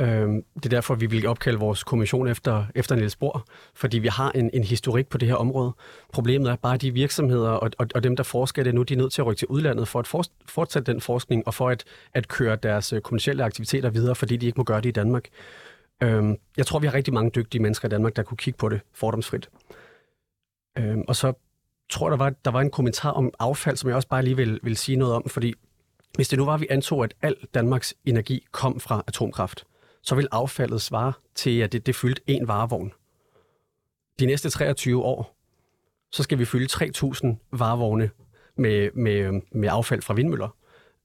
Øhm, det er derfor, vi vil opkalde vores kommission efter, efter Niels Bohr, fordi vi har en, en historik på det her område. Problemet er bare, at de virksomheder og, og, og dem, der forsker det nu, de er nødt til at rykke til udlandet for at for, fortsætte den forskning og for at, at køre deres øh, kommersielle aktiviteter videre, fordi de ikke må gøre det i Danmark. Øhm, jeg tror, vi har rigtig mange dygtige mennesker i Danmark, der kunne kigge på det fordomsfrit. Øhm, og så tror jeg, der var, der var en kommentar om affald, som jeg også bare lige vil, vil sige noget om, fordi hvis det nu var, at vi antog, at al Danmarks energi kom fra atomkraft, så vil affaldet svare til, at det, det fyldt en varevogn. De næste 23 år, så skal vi fylde 3.000 varevogne med, med, med affald fra vindmøller.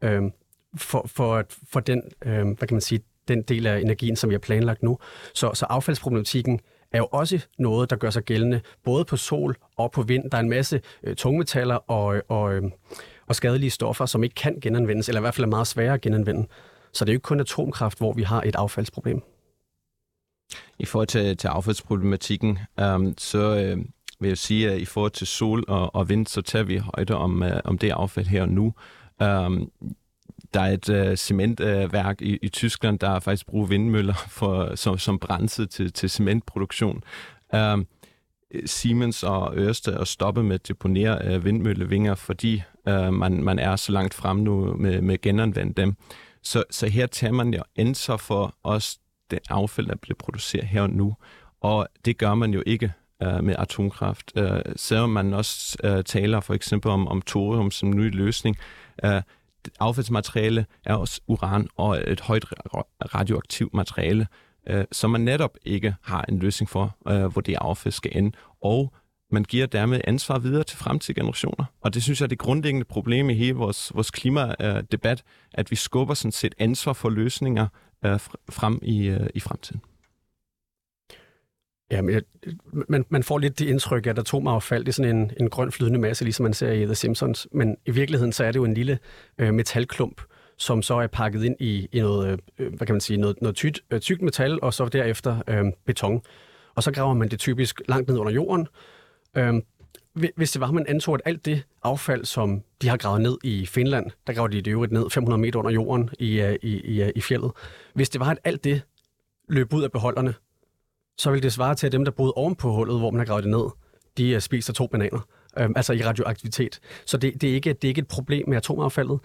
Øhm, for, for, for den, øhm, hvad kan man sige, den del af energien, som vi har planlagt nu. Så, så affaldsproblematikken er jo også noget, der gør sig gældende, både på sol og på vind. Der er en masse øh, tungmetaller og, og, øh, og skadelige stoffer, som ikke kan genanvendes, eller i hvert fald er meget svære at genanvende. Så det er jo ikke kun atomkraft, hvor vi har et affaldsproblem. I forhold til, til affaldsproblematikken, øhm, så øh, vil jeg sige, at i forhold til sol og, og vind, så tager vi højde om, øh, om det affald her og nu. Øhm, der er et øh, cementværk øh, i, i Tyskland, der faktisk bruger vindmøller for, som, som brændsel til, til cementproduktion. Øhm, Siemens og Ørsted at stoppe med at deponere øh, vindmøllevinger, fordi øh, man, man er så langt frem nu med, med genanvende dem. Så, så her tager man jo ansvar for os, det affald, der bliver produceret her og nu. Og det gør man jo ikke øh, med atomkraft. Øh, selvom man også øh, taler for eksempel om, om thorium som ny løsning. øh, affaldsmateriale er også uran og et højt radioaktivt materiale, øh, som man netop ikke har en løsning for, øh, hvor det affald skal ende. Og man giver dermed ansvar videre til fremtidige generationer. Og det synes jeg er det grundlæggende problem i hele vores, vores klimadebat, at vi skubber sådan set ansvar for løsninger øh, frem i, øh, i fremtiden. Ja, men man, man får lidt det indtryk, at atomaffald det er sådan en, en grøn flydende masse, ligesom man ser i The Simpsons. Men i virkeligheden så er det jo en lille øh, metalklump, som så er pakket ind i, i noget, øh, hvad kan man sige, noget, noget tykt, øh, tykt metal, og så derefter øh, beton. Og så graver man det typisk langt ned under jorden, Øhm, hvis det var, man antog, at alt det affald, som de har gravet ned i Finland, der graver de det øvrigt ned 500 meter under jorden i, øh, i, i, øh, i fjellet. Hvis det var, at alt det løb ud af beholderne, så ville det svare til, at dem, der boede oven på hullet, hvor man har gravet det ned, de øh, spiser to bananer, øhm, altså i radioaktivitet. Så det, det, er ikke, det er ikke et problem med atomaffaldet.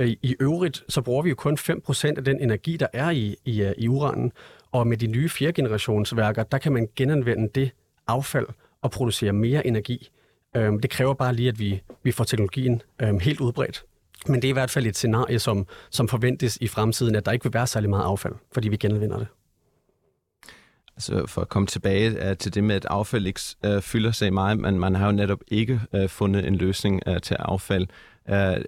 I øvrigt, så bruger vi jo kun 5% af den energi, der er i, i, i uranen, og med de nye fjerdegenerationsværker, der kan man genanvende det affald, at producere mere energi. Øhm, det kræver bare lige, at vi, vi får teknologien øhm, helt udbredt. Men det er i hvert fald et scenarie, som, som forventes i fremtiden, at der ikke vil være særlig meget affald, fordi vi genanvender det. Altså for at komme tilbage uh, til det med, at affald ikke uh, fylder sig meget, men man har jo netop ikke uh, fundet en løsning uh, til affald. Uh,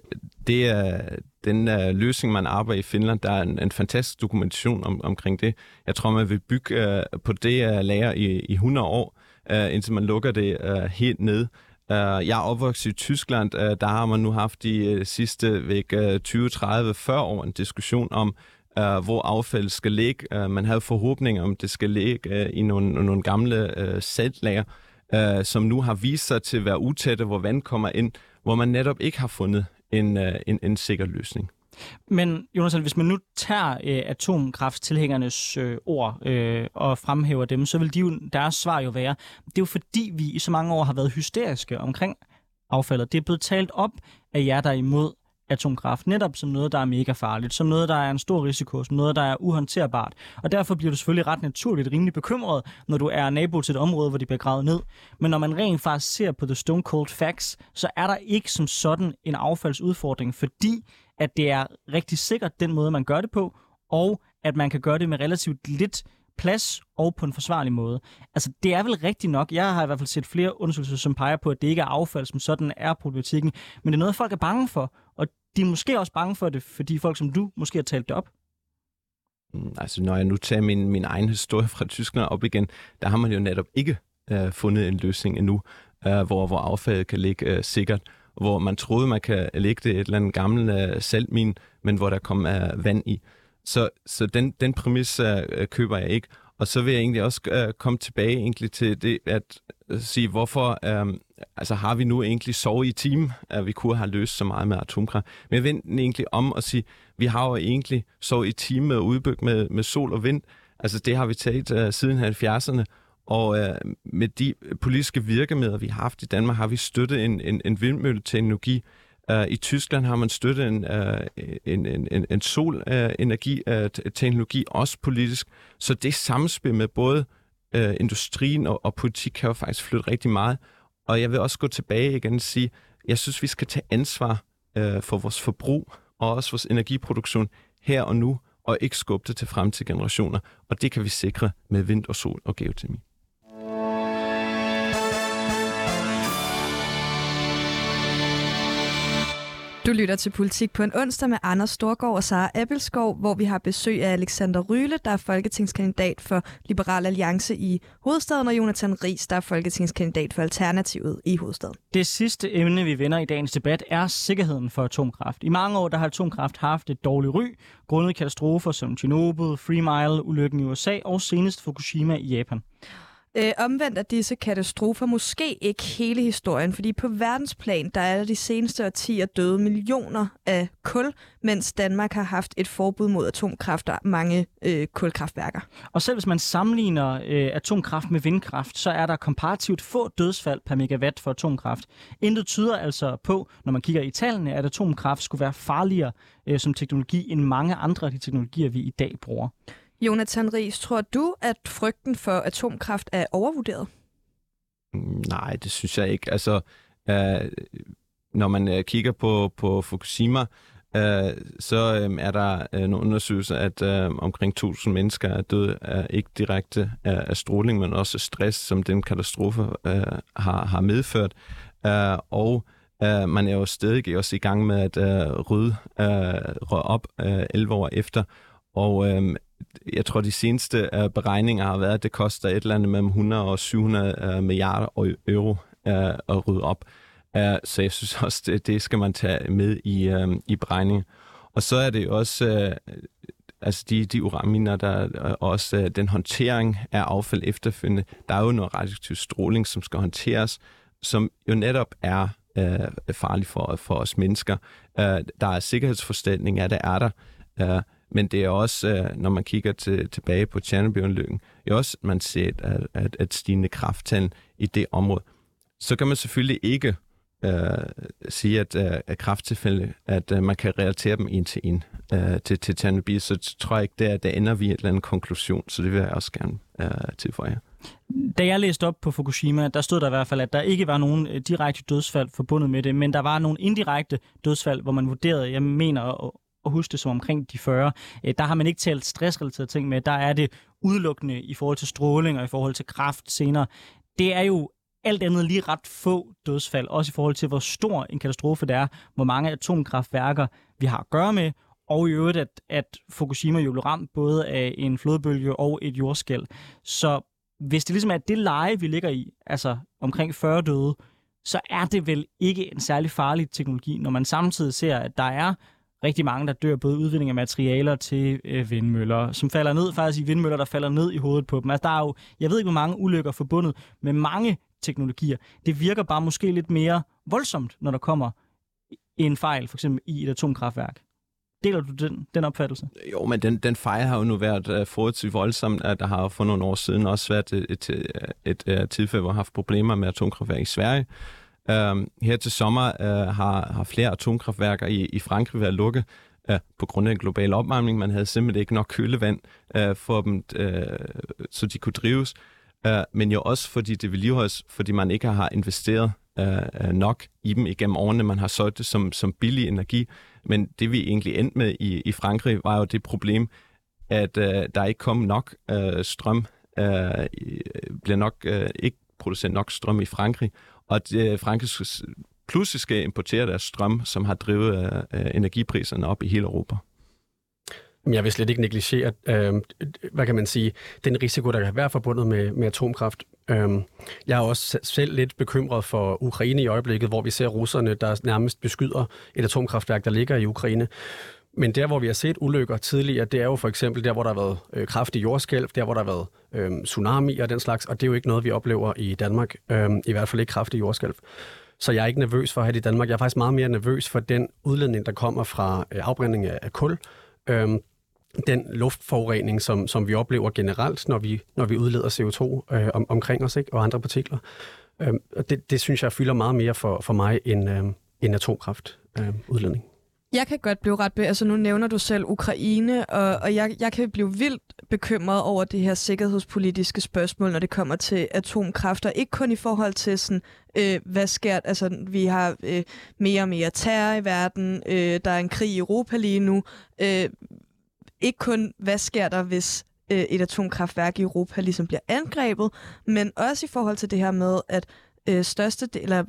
det er den uh, løsning, man arbejder i Finland. Der er en, en fantastisk dokumentation om, omkring det. Jeg tror, man vil bygge uh, på det uh, lager i, i 100 år, uh, indtil man lukker det uh, helt ned. Uh, jeg er opvokset i Tyskland. Uh, der har man nu haft de uh, sidste væk, uh, 20, 30, 40 år en diskussion om, uh, hvor affald skal ligge. Uh, man havde forhåbninger om, det skal ligge uh, i nogle, nogle gamle uh, saltlager, uh, som nu har vist sig til at være utætte, hvor vand kommer ind, hvor man netop ikke har fundet en, uh, en, en sikker løsning. Men Jonas, hvis man nu tager øh, atomkrafttilhængernes øh, ord øh, og fremhæver dem, så vil de jo, deres svar jo være, det er jo fordi, vi i så mange år har været hysteriske omkring affaldet. Det er blevet talt op af jer, der er imod atomkraft, netop som noget, der er mega farligt, som noget, der er en stor risiko, som noget, der er uhåndterbart. Og derfor bliver du selvfølgelig ret naturligt rimelig bekymret, når du er nabo til et område, hvor de bliver gravet ned. Men når man rent faktisk ser på the stone cold facts, så er der ikke som sådan en affaldsudfordring, fordi at det er rigtig sikkert den måde, man gør det på, og at man kan gøre det med relativt lidt plads og på en forsvarlig måde. Altså, det er vel rigtigt nok. Jeg har i hvert fald set flere undersøgelser, som peger på, at det ikke er affald, som sådan er problematikken, men det er noget, folk er bange for, de er måske også bange for det, fordi folk som du måske har talt det op. Mm, altså, når jeg nu tager min, min egen historie fra Tyskland op igen, der har man jo netop ikke øh, fundet en løsning endnu, øh, hvor, hvor affaldet kan ligge øh, sikkert hvor man troede, man kan lægge det et eller andet gammelt øh, saltmin, men hvor der kom øh, vand i. Så, så den, den præmis øh, øh køber jeg ikke. Og så vil jeg egentlig også øh, komme tilbage egentlig til det, at sige, hvorfor øh, altså har vi nu egentlig sovet i team, at vi kunne have løst så meget med atomkraft. Men jeg den egentlig om og sige, vi har jo egentlig sovet i team med udbygget med, med sol og vind. Altså det har vi taget øh, siden 70'erne, og øh, med de politiske virkemidler, vi har haft i Danmark, har vi støttet en, en, en vindmølleteknologi. Øh, I Tyskland har man støttet en, øh, en, en, en, en solenergi-teknologi, øh, også politisk. Så det samspil med både øh, industrien og, og politik kan jo faktisk flytte rigtig meget. Og jeg vil også gå tilbage igen og sige, jeg synes, vi skal tage ansvar øh, for vores forbrug og også vores energiproduktion her og nu, og ikke skubbe det til fremtidige generationer. Og det kan vi sikre med vind og sol og geotermi. Du lytter til Politik på en onsdag med Anders Storgård og Sara Appelskov, hvor vi har besøg af Alexander Ryle, der er folketingskandidat for Liberal Alliance i hovedstaden, og Jonathan Ries, der er folketingskandidat for Alternativet i hovedstaden. Det sidste emne, vi vender i dagens debat, er sikkerheden for atomkraft. I mange år der har atomkraft haft et dårligt ry, grundet katastrofer som Chernobyl, Three Mile, ulykken i USA og senest Fukushima i Japan. Øh, omvendt er disse katastrofer måske ikke hele historien, fordi på verdensplan, der er der de seneste årtier døde millioner af kul, mens Danmark har haft et forbud mod atomkraft og mange øh, kulkraftværker. Og selv hvis man sammenligner øh, atomkraft med vindkraft, så er der komparativt få dødsfald per megawatt for atomkraft. Intet tyder altså på, når man kigger i tallene, at atomkraft skulle være farligere øh, som teknologi end mange andre af de teknologier, vi i dag bruger. Jonathan Ries, tror du, at frygten for atomkraft er overvurderet? Nej, det synes jeg ikke. Altså, øh, når man øh, kigger på, på Fukushima, øh, så øh, er der øh, nogle undersøgelser, at øh, omkring 1000 mennesker er døde af ikke direkte af, af stråling, men også stress, som den katastrofe øh, har, har medført. Øh, og øh, man er jo stadig også i gang med at øh, rydde øh, op øh, 11 år efter. Og øh, jeg tror, de seneste uh, beregninger har været, at det koster et eller andet mellem 100 og 700 uh, øh, milliarder euro uh, at rydde op. Uh, så jeg synes (laughs) også, det, det skal man tage med i, uh, i beregningen. Og så er det også uh, altså de, de uranminer, der og også uh, den håndtering af affald efterfølgende. Der er jo noget radioaktiv stråling, som skal håndteres, som jo netop er uh, farlig for, for os mennesker. Uh, der er sikkerhedsforstændinger, der det er der. Uh, men det er også, øh, når man kigger til, tilbage på Tjernobyl-ulykken, er også, man ser at, at, at stigende krafttal i det område. Så kan man selvfølgelig ikke øh, sige, at, øh, at krafttilfælde, at øh, man kan relatere dem en til en øh, til, til Tjernobyl, så tror jeg ikke, der, der ender vi i en eller anden konklusion, så det vil jeg også gerne øh, tilføje. Da jeg læste op på Fukushima, der stod der i hvert fald, at der ikke var nogen direkte dødsfald forbundet med det, men der var nogle indirekte dødsfald, hvor man vurderede, jeg mener at, huske det som omkring de 40. Øh, der har man ikke talt stressrelaterede ting med. Der er det udelukkende i forhold til stråling og i forhold til kraft senere. Det er jo alt andet lige ret få dødsfald, også i forhold til, hvor stor en katastrofe det er, hvor mange atomkraftværker vi har at gøre med, og i øvrigt, at, at Fukushima jo blev ramt både af en flodbølge og et jordskæld. Så hvis det ligesom er det leje, vi ligger i, altså omkring 40 døde, så er det vel ikke en særlig farlig teknologi, når man samtidig ser, at der er rigtig mange, der dør både udvinding af materialer til øh, vindmøller, som falder ned, faktisk i vindmøller, der falder ned i hovedet på dem. Altså, der er jo, jeg ved ikke, hvor mange ulykker forbundet med mange teknologier. Det virker bare måske lidt mere voldsomt, når der kommer en fejl, for eksempel i et atomkraftværk. Deler du den, den opfattelse? Jo, men den, den fejl har jo nu været uh, forholdsvis voldsom. Uh, der har for nogle år siden også været et, et, et, et, et tilfælde, hvor har haft problemer med atomkraftværk i Sverige. Øh, her til sommer øh, har, har flere atomkraftværker i, i Frankrig været lukket øh, på grund af en global opvarmning. Man havde simpelthen ikke nok kølevand uh, øh, for dem, uh, så de kunne drives. Uh, men jo også fordi det vedligeholdes, fordi man ikke har investeret uh, nok i dem igennem årene. Man har solgt det som, som billig energi. Men det vi egentlig endte med i, i Frankrig, var jo det problem, at øh, der ikke kom nok øh, strøm, øh, bliver nok øh, ikke produceret nok strøm i Frankrig, og øh, at Frankrig pludselig skal importere deres strøm, som har drevet øh, øh energipriserne op i hele Europa. Jeg vil slet ikke negligere, øh, hvad kan man sige, den risiko, der kan være forbundet med, med atomkraft. Øh, jeg er også selv lidt bekymret for Ukraine i øjeblikket, hvor vi ser russerne, der nærmest beskyder et atomkraftværk, der ligger i Ukraine. Men der, hvor vi har set ulykker tidligere, det er jo for eksempel der, hvor der har været øh, kraftig jordskælv, der, hvor der har været øh, tsunami og den slags, og det er jo ikke noget, vi oplever i Danmark, øh, i hvert fald ikke kraftig jordskælv. Så jeg er ikke nervøs for at have det i Danmark. Jeg er faktisk meget mere nervøs for den udledning, der kommer fra øh, afbrænding af kul, øh, den luftforurening, som, som vi oplever generelt, når vi, når vi udleder CO2 øh, om, omkring os ikke? og andre partikler. Øh, det, det synes jeg fylder meget mere for, for mig end, øh, end atomkraft øh, udledning. Jeg kan godt blive ret... Be- altså nu nævner du selv Ukraine, og, og jeg, jeg kan blive vildt bekymret over det her sikkerhedspolitiske spørgsmål, når det kommer til atomkraft, og ikke kun i forhold til sådan, øh, hvad sker Altså, vi har øh, mere og mere terror i verden, øh, der er en krig i Europa lige nu. Øh, ikke kun, hvad sker der, hvis øh, et atomkraftværk i Europa ligesom bliver angrebet, men også i forhold til det her med, at øh, største del, eller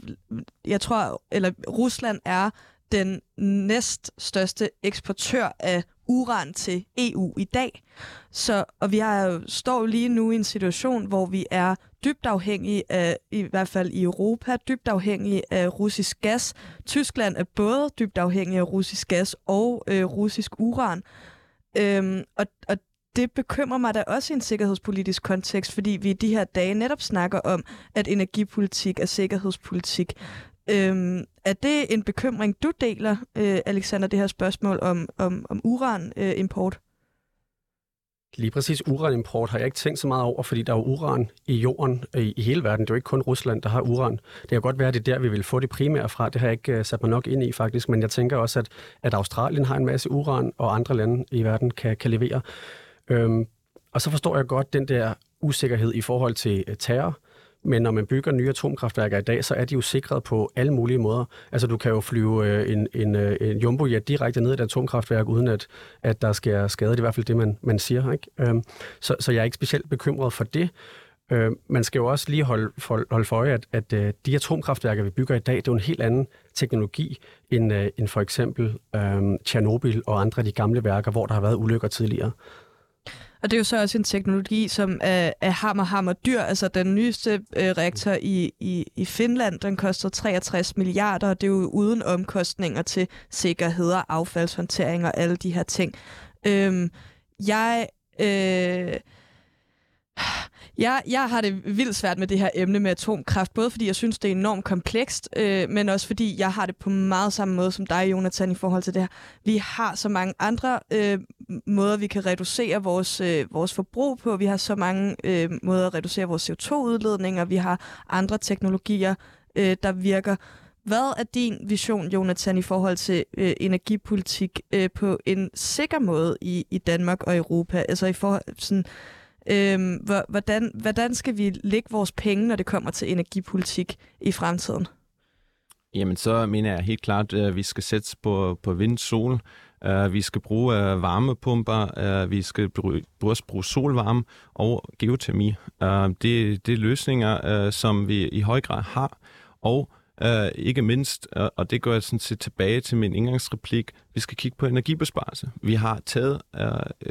jeg tror, eller Rusland er den næst største eksportør af uran til EU i dag. Så, og vi har står lige nu i en situation, hvor vi er dybt afhængige af, i hvert fald i Europa, dybt afhængige af russisk gas. Tyskland er både dybt afhængig af russisk gas og øh, russisk uran. Øhm, og, og det bekymrer mig da også i en sikkerhedspolitisk kontekst, fordi vi i de her dage netop snakker om, at energipolitik er sikkerhedspolitik. Øhm, er det en bekymring, du deler, øh, Alexander, det her spørgsmål om, om, om uranimport? Øh, Lige præcis uranimport har jeg ikke tænkt så meget over, fordi der er jo uran i jorden i, i hele verden. Det er jo ikke kun Rusland, der har uran. Det kan godt være, at det er der, vi vil få det primære fra. Det har jeg ikke uh, sat mig nok ind i faktisk, men jeg tænker også, at, at Australien har en masse uran, og andre lande i verden kan, kan levere. Øhm, og så forstår jeg godt den der usikkerhed i forhold til uh, terror. Men når man bygger nye atomkraftværker i dag, så er de jo sikret på alle mulige måder. Altså du kan jo flyve øh, en, en, øh, en jumbojet direkte ned i et atomkraftværk, uden at, at der sker skade. Det er i hvert fald det, man, man siger. Ikke? Øhm, så, så jeg er ikke specielt bekymret for det. Øh, man skal jo også lige holde for, holde for øje, at, at øh, de atomkraftværker, vi bygger i dag, det er jo en helt anden teknologi end, uh, end for eksempel øh, Tjernobyl og andre af de gamle værker, hvor der har været ulykker tidligere. Og det er jo så også en teknologi, som er, er hammer, hammer dyr. Altså den nyeste øh, reaktor i, i, i Finland, den koster 63 milliarder, og det er jo uden omkostninger til sikkerhed og affaldshåndtering og alle de her ting. Øhm, jeg... Øh, jeg, jeg har det vildt svært med det her emne med atomkraft, både fordi jeg synes, det er enormt komplekst, øh, men også fordi jeg har det på meget samme måde som dig, Jonathan, i forhold til det her. Vi har så mange andre øh, måder, vi kan reducere vores, øh, vores forbrug på. Vi har så mange øh, måder at reducere vores CO2-udledninger. Vi har andre teknologier, øh, der virker. Hvad er din vision, Jonathan, i forhold til øh, energipolitik øh, på en sikker måde i, i Danmark og Europa? Altså i forhold sådan Øhm, hvordan, hvordan skal vi lægge vores penge, når det kommer til energipolitik i fremtiden? Jamen, så mener jeg helt klart, at vi skal sætte på, på vind, sol. Uh, øh, vi skal bruge uh, varmepumper, uh, vi skal bruge, også bruge solvarme og geotermi. Uh, det, det er løsninger, uh, som vi i høj grad har. Og uh, ikke mindst, uh, og det går jeg sådan set tilbage til min indgangsreplik, vi skal kigge på energibesparelse. Vi har taget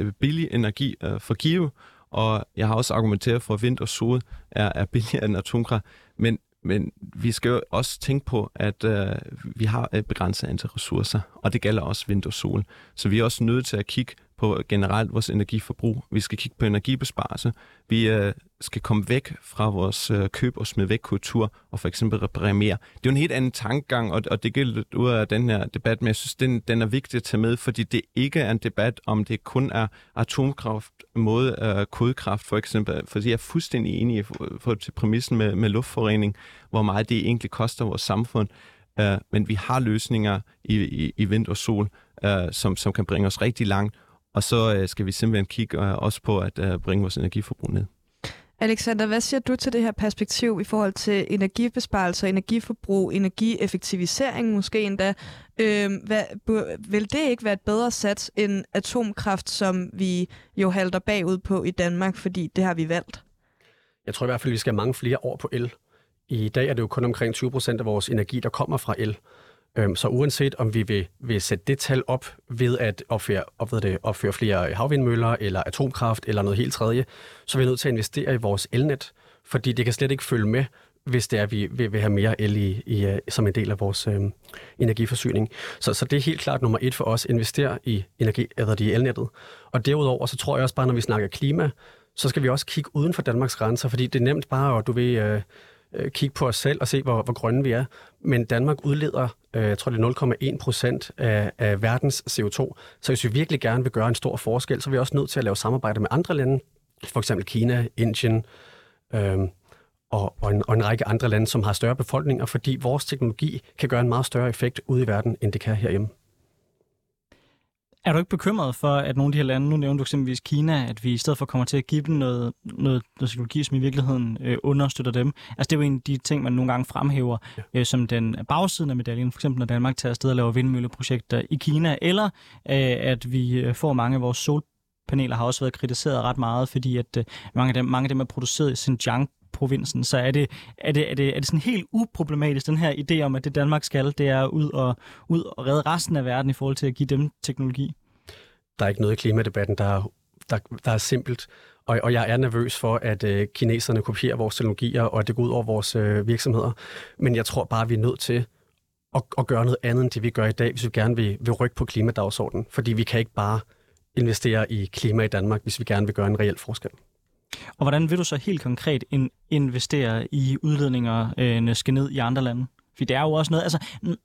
uh, billig energi uh, for give, og jeg har også argumenteret for, at vind og sol er, er billigere end atomkraft. Men men vi skal jo også tænke på, at øh, vi har et begrænset antal ressourcer, og det gælder også vind og sol. Så vi er også nødt til at kigge på generelt vores energiforbrug. Vi skal kigge på energibesparelse. Vi øh, skal komme væk fra vores øh, køb- og smid væk kultur og for eksempel reparere mere. Det er jo en helt anden tankegang, og, og det gælder ud af den her debat, men jeg synes, den, den er vigtig at tage med, fordi det ikke er en debat, om det kun er atomkraft mod øh, kodkraft for eksempel, fordi jeg er fuldstændig enig i for, til præmissen med, med luftforurening, hvor meget det egentlig koster vores samfund. Øh, men vi har løsninger i, i, i vind og sol, øh, som, som kan bringe os rigtig langt, og så øh, skal vi simpelthen kigge øh, også på at øh, bringe vores energiforbrug ned. Alexander, hvad siger du til det her perspektiv i forhold til energibesparelser, energiforbrug, energieffektivisering måske endda? Øh, hvad, vil det ikke være et bedre sats end atomkraft, som vi jo halter bagud på i Danmark, fordi det har vi valgt? Jeg tror i hvert fald, at vi skal have mange flere år på el. I dag er det jo kun omkring 20 procent af vores energi, der kommer fra el. Øhm, så uanset om vi vil, vil sætte det tal op ved at opføre, op ved det, opføre flere øh, havvindmøller eller atomkraft eller noget helt tredje, så er vi nødt til at investere i vores elnet, fordi det kan slet ikke følge med, hvis det er, at vi vil, vil have mere el i, i, øh, som en del af vores øh, energiforsyning. Så, så det er helt klart nummer et for os, investere i, energi, eller i elnettet. Og derudover, så tror jeg også bare, når vi snakker klima, så skal vi også kigge uden for Danmarks grænser, fordi det er nemt bare at, du vil, øh, øh, kigge på os selv og se, hvor, hvor grønne vi er. Men Danmark udleder, øh, jeg tror det er 0,1 procent af, af verdens CO2. Så hvis vi virkelig gerne vil gøre en stor forskel, så er vi også nødt til at lave samarbejde med andre lande, for eksempel Kina, Indien øh, og, og, en, og en række andre lande, som har større befolkninger, fordi vores teknologi kan gøre en meget større effekt ude i verden, end det kan herhjemme. Er du ikke bekymret for, at nogle af de her lande, nu nævnte du eksempelvis Kina, at vi i stedet for kommer til at give dem noget, noget, noget teknologi, som i virkeligheden øh, understøtter dem? Altså det er jo en af de ting, man nogle gange fremhæver øh, som den bagsiden af medaljen. For eksempel når Danmark tager afsted og laver vindmølleprojekter i Kina, eller øh, at vi øh, får mange af vores solpaneler har også været kritiseret ret meget, fordi at øh, mange, af dem, mange af dem er produceret i Xinjiang provinsen. Så er det, er, det, er, det, er det sådan helt uproblematisk, den her idé om, at det Danmark skal, det er ud og, ud og redde resten af verden i forhold til at give dem teknologi? Der er ikke noget i klimadebatten, der, der, der er simpelt. Og, og jeg er nervøs for, at øh, kineserne kopierer vores teknologier, og at det går ud over vores øh, virksomheder. Men jeg tror bare, vi er nødt til at, at gøre noget andet, end det vi gør i dag, hvis vi gerne vil, vil rykke på klimadagsordenen. Fordi vi kan ikke bare investere i klima i Danmark, hvis vi gerne vil gøre en reel forskel. Og hvordan vil du så helt konkret investere i udledninger, øh, skal ned i andre lande? For det er jo også noget, altså,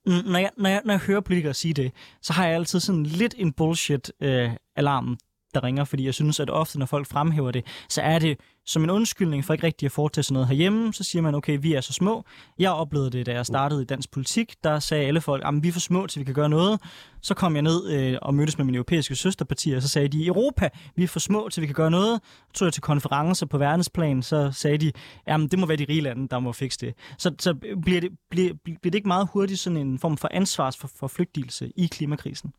når jeg, når jeg, når jeg hører politikere sige det, så har jeg altid sådan lidt en bullshit-alarm, øh, der ringer, fordi jeg synes, at ofte, når folk fremhæver det, så er det som en undskyldning for ikke rigtig at foretage sig noget herhjemme, så siger man, okay, vi er så små. Jeg oplevede det, da jeg startede i dansk politik. Der sagde alle folk, at vi er for små, til vi kan gøre noget. Så kom jeg ned øh, og mødtes med mine europæiske søsterpartier, og så sagde de, i Europa, vi er for små, til vi kan gøre noget. Så tog jeg til konferencer på verdensplan, så sagde de, jamen det må være de rige lande, der må fikse det. Så, så bliver, det, bliver, bliver det ikke meget hurtigt sådan en form for ansvarsforflygtigelse i klimakrisen?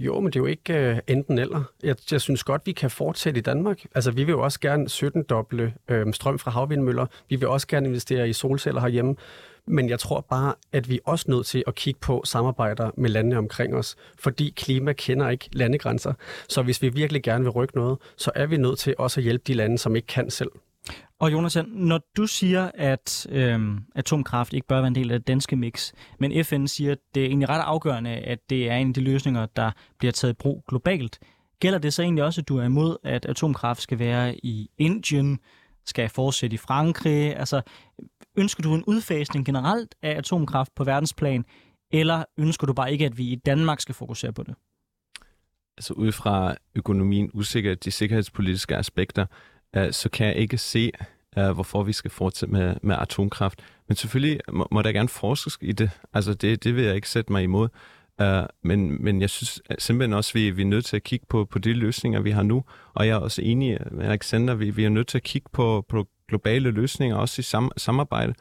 Jo, men det er jo ikke uh, enten eller. Jeg, jeg synes godt, vi kan fortsætte i Danmark. Altså, vi vil jo også gerne 17-doble øh, strøm fra havvindmøller. Vi vil også gerne investere i solceller herhjemme. Men jeg tror bare, at vi er også nødt til at kigge på samarbejder med landene omkring os, fordi klima kender ikke landegrænser. Så hvis vi virkelig gerne vil rykke noget, så er vi nødt til også at hjælpe de lande, som ikke kan selv. Og Jonas, når du siger, at øhm, atomkraft ikke bør være en del af det danske mix, men FN siger, at det er egentlig ret afgørende, at det er en af de løsninger, der bliver taget i brug globalt, gælder det så egentlig også, at du er imod, at atomkraft skal være i Indien, skal fortsætte i Frankrig? Altså, ønsker du en udfasning generelt af atomkraft på verdensplan, eller ønsker du bare ikke, at vi i Danmark skal fokusere på det? Altså ud fra økonomien, usikkerhed, de sikkerhedspolitiske aspekter, øh, så kan jeg ikke se, uh, hvorfor vi skal fortsætte med, med atomkraft. Men selvfølgelig må, må der gerne forskes i det. Altså det, det vil jeg ikke sætte mig imod. Uh, men, men jeg synes simpelthen også, at vi, vi er nødt til at kigge på, på de løsninger, vi har nu. Og jeg er også enig med Alexander, vi, vi er nødt til at kigge på, på globale løsninger, også i sam, samarbejde.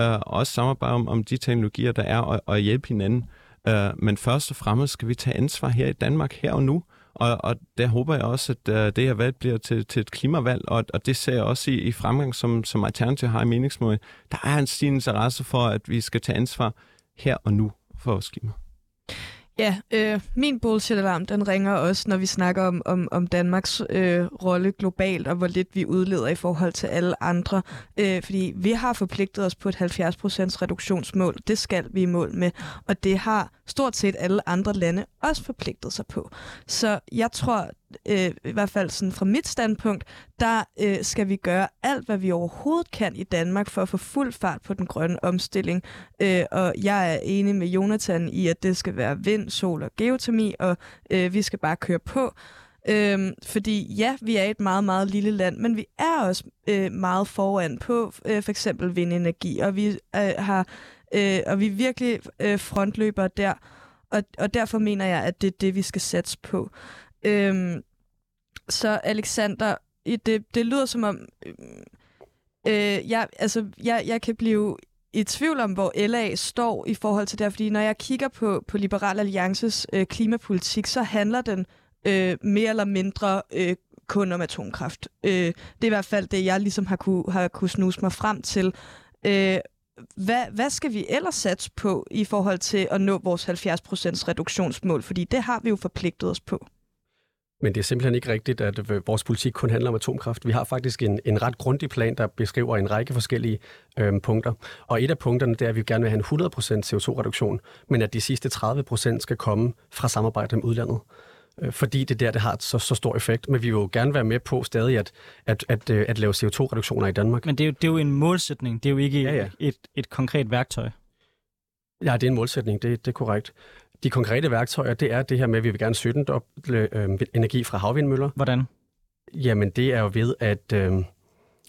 Uh, også samarbejde om, om de teknologier, der er, og, og hjælpe hinanden. Uh, men først og fremmest skal vi tage ansvar her i Danmark, her og nu. Og, og der håber jeg også, at uh, det her valg bliver til, til et klimavalg, og, og det ser jeg også i, i fremgang, som, som Alternativ har i meningsmålet. Der er en stigende interesse for, at vi skal tage ansvar her og nu for vores klima. Ja, øh, min bullshit-alarm, den ringer også, når vi snakker om, om, om Danmarks øh, rolle globalt, og hvor lidt vi udleder i forhold til alle andre. Øh, fordi vi har forpligtet os på et 70% reduktionsmål. Det skal vi i mål med. Og det har stort set alle andre lande også forpligtet sig på. Så jeg tror, øh, i hvert fald sådan fra mit standpunkt, der øh, skal vi gøre alt, hvad vi overhovedet kan i Danmark for at få fuld fart på den grønne omstilling. Øh, og jeg er enig med Jonathan i, at det skal være vind, sol og geotermi, og øh, vi skal bare køre på. Øhm, fordi ja, vi er et meget, meget lille land, men vi er også øh, meget foran på øh, for eksempel vindenergi, og vi øh, har øh, og vi er virkelig øh, frontløbere der, og, og derfor mener jeg, at det er det, vi skal satse på. Øhm, så Alexander, det, det lyder som om, øhm, øh, jeg, altså, jeg, jeg kan blive i tvivl om, hvor LA står i forhold til det fordi når jeg kigger på, på Liberal Alliances øh, klimapolitik, så handler den øh, mere eller mindre øh, kun om atomkraft. Øh, det er i hvert fald det, jeg ligesom har kunne, har kunne snuse mig frem til. Øh, hvad, hvad skal vi ellers satse på i forhold til at nå vores 70% reduktionsmål? Fordi det har vi jo forpligtet os på. Men det er simpelthen ikke rigtigt, at vores politik kun handler om atomkraft. Vi har faktisk en, en ret grundig plan, der beskriver en række forskellige øhm, punkter. Og et af punkterne, det er, at vi gerne vil have en 100% CO2-reduktion, men at de sidste 30% skal komme fra samarbejde med udlandet øh, fordi det der, det har så, så stor effekt. Men vi vil jo gerne være med på stadig at, at, at, øh, at lave CO2-reduktioner i Danmark. Men det er, jo, det er jo en målsætning, det er jo ikke ja, ja. Et, et konkret værktøj. Ja, det er en målsætning, det, det er korrekt. De konkrete værktøjer, det er det her med, at vi vil gerne søge øh, energi fra havvindmøller. Hvordan? Jamen, det er jo ved, at, øh,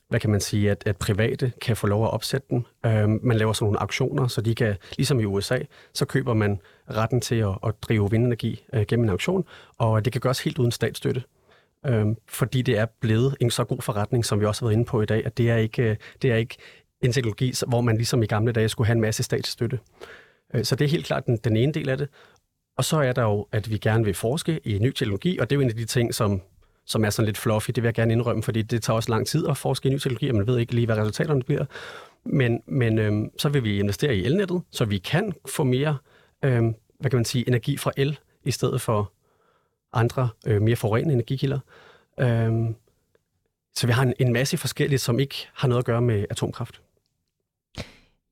hvad kan man sige, at, at private kan få lov at opsætte den. Øh, man laver sådan nogle auktioner, så de kan, ligesom i USA, så køber man retten til at, at drive vindenergi øh, gennem en auktion, og det kan gøres helt uden statsstøtte. Øh, fordi det er blevet en så god forretning, som vi også har været inde på i dag, at det er ikke, øh, det er ikke en teknologi, hvor man ligesom i gamle dage skulle have en masse statsstøtte. Øh, så det er helt klart den, den ene del af det. Og så er der jo, at vi gerne vil forske i ny teknologi, og det er jo en af de ting, som, som er sådan lidt fluffy. Det vil jeg gerne indrømme, fordi det tager også lang tid at forske i ny teknologi, og man ved ikke lige, hvad resultaterne bliver. Men, men øhm, så vil vi investere i elnettet, så vi kan få mere, øhm, hvad kan man sige, energi fra el, i stedet for andre øh, mere forurenende energikilder. Øhm, så vi har en, en masse forskellige, som ikke har noget at gøre med atomkraft.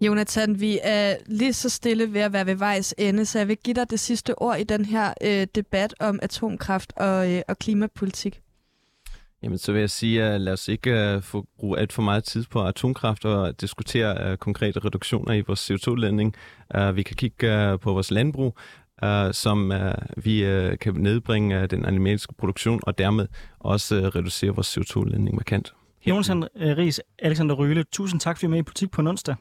Jonathan, vi er lige så stille ved at være ved vejs ende, så jeg vil give dig det sidste ord i den her øh, debat om atomkraft og, øh, og klimapolitik. Jamen, så vil jeg sige, at lad os ikke uh, få bruge alt for meget tid på atomkraft og diskutere uh, konkrete reduktioner i vores CO2-landing. Uh, vi kan kigge uh, på vores landbrug, uh, som uh, vi uh, kan nedbringe uh, den animalske produktion og dermed også uh, reducere vores CO2-landing markant. Jonathan Ries, Alexander Røhle, tusind tak for at I med i Politik på en onsdag.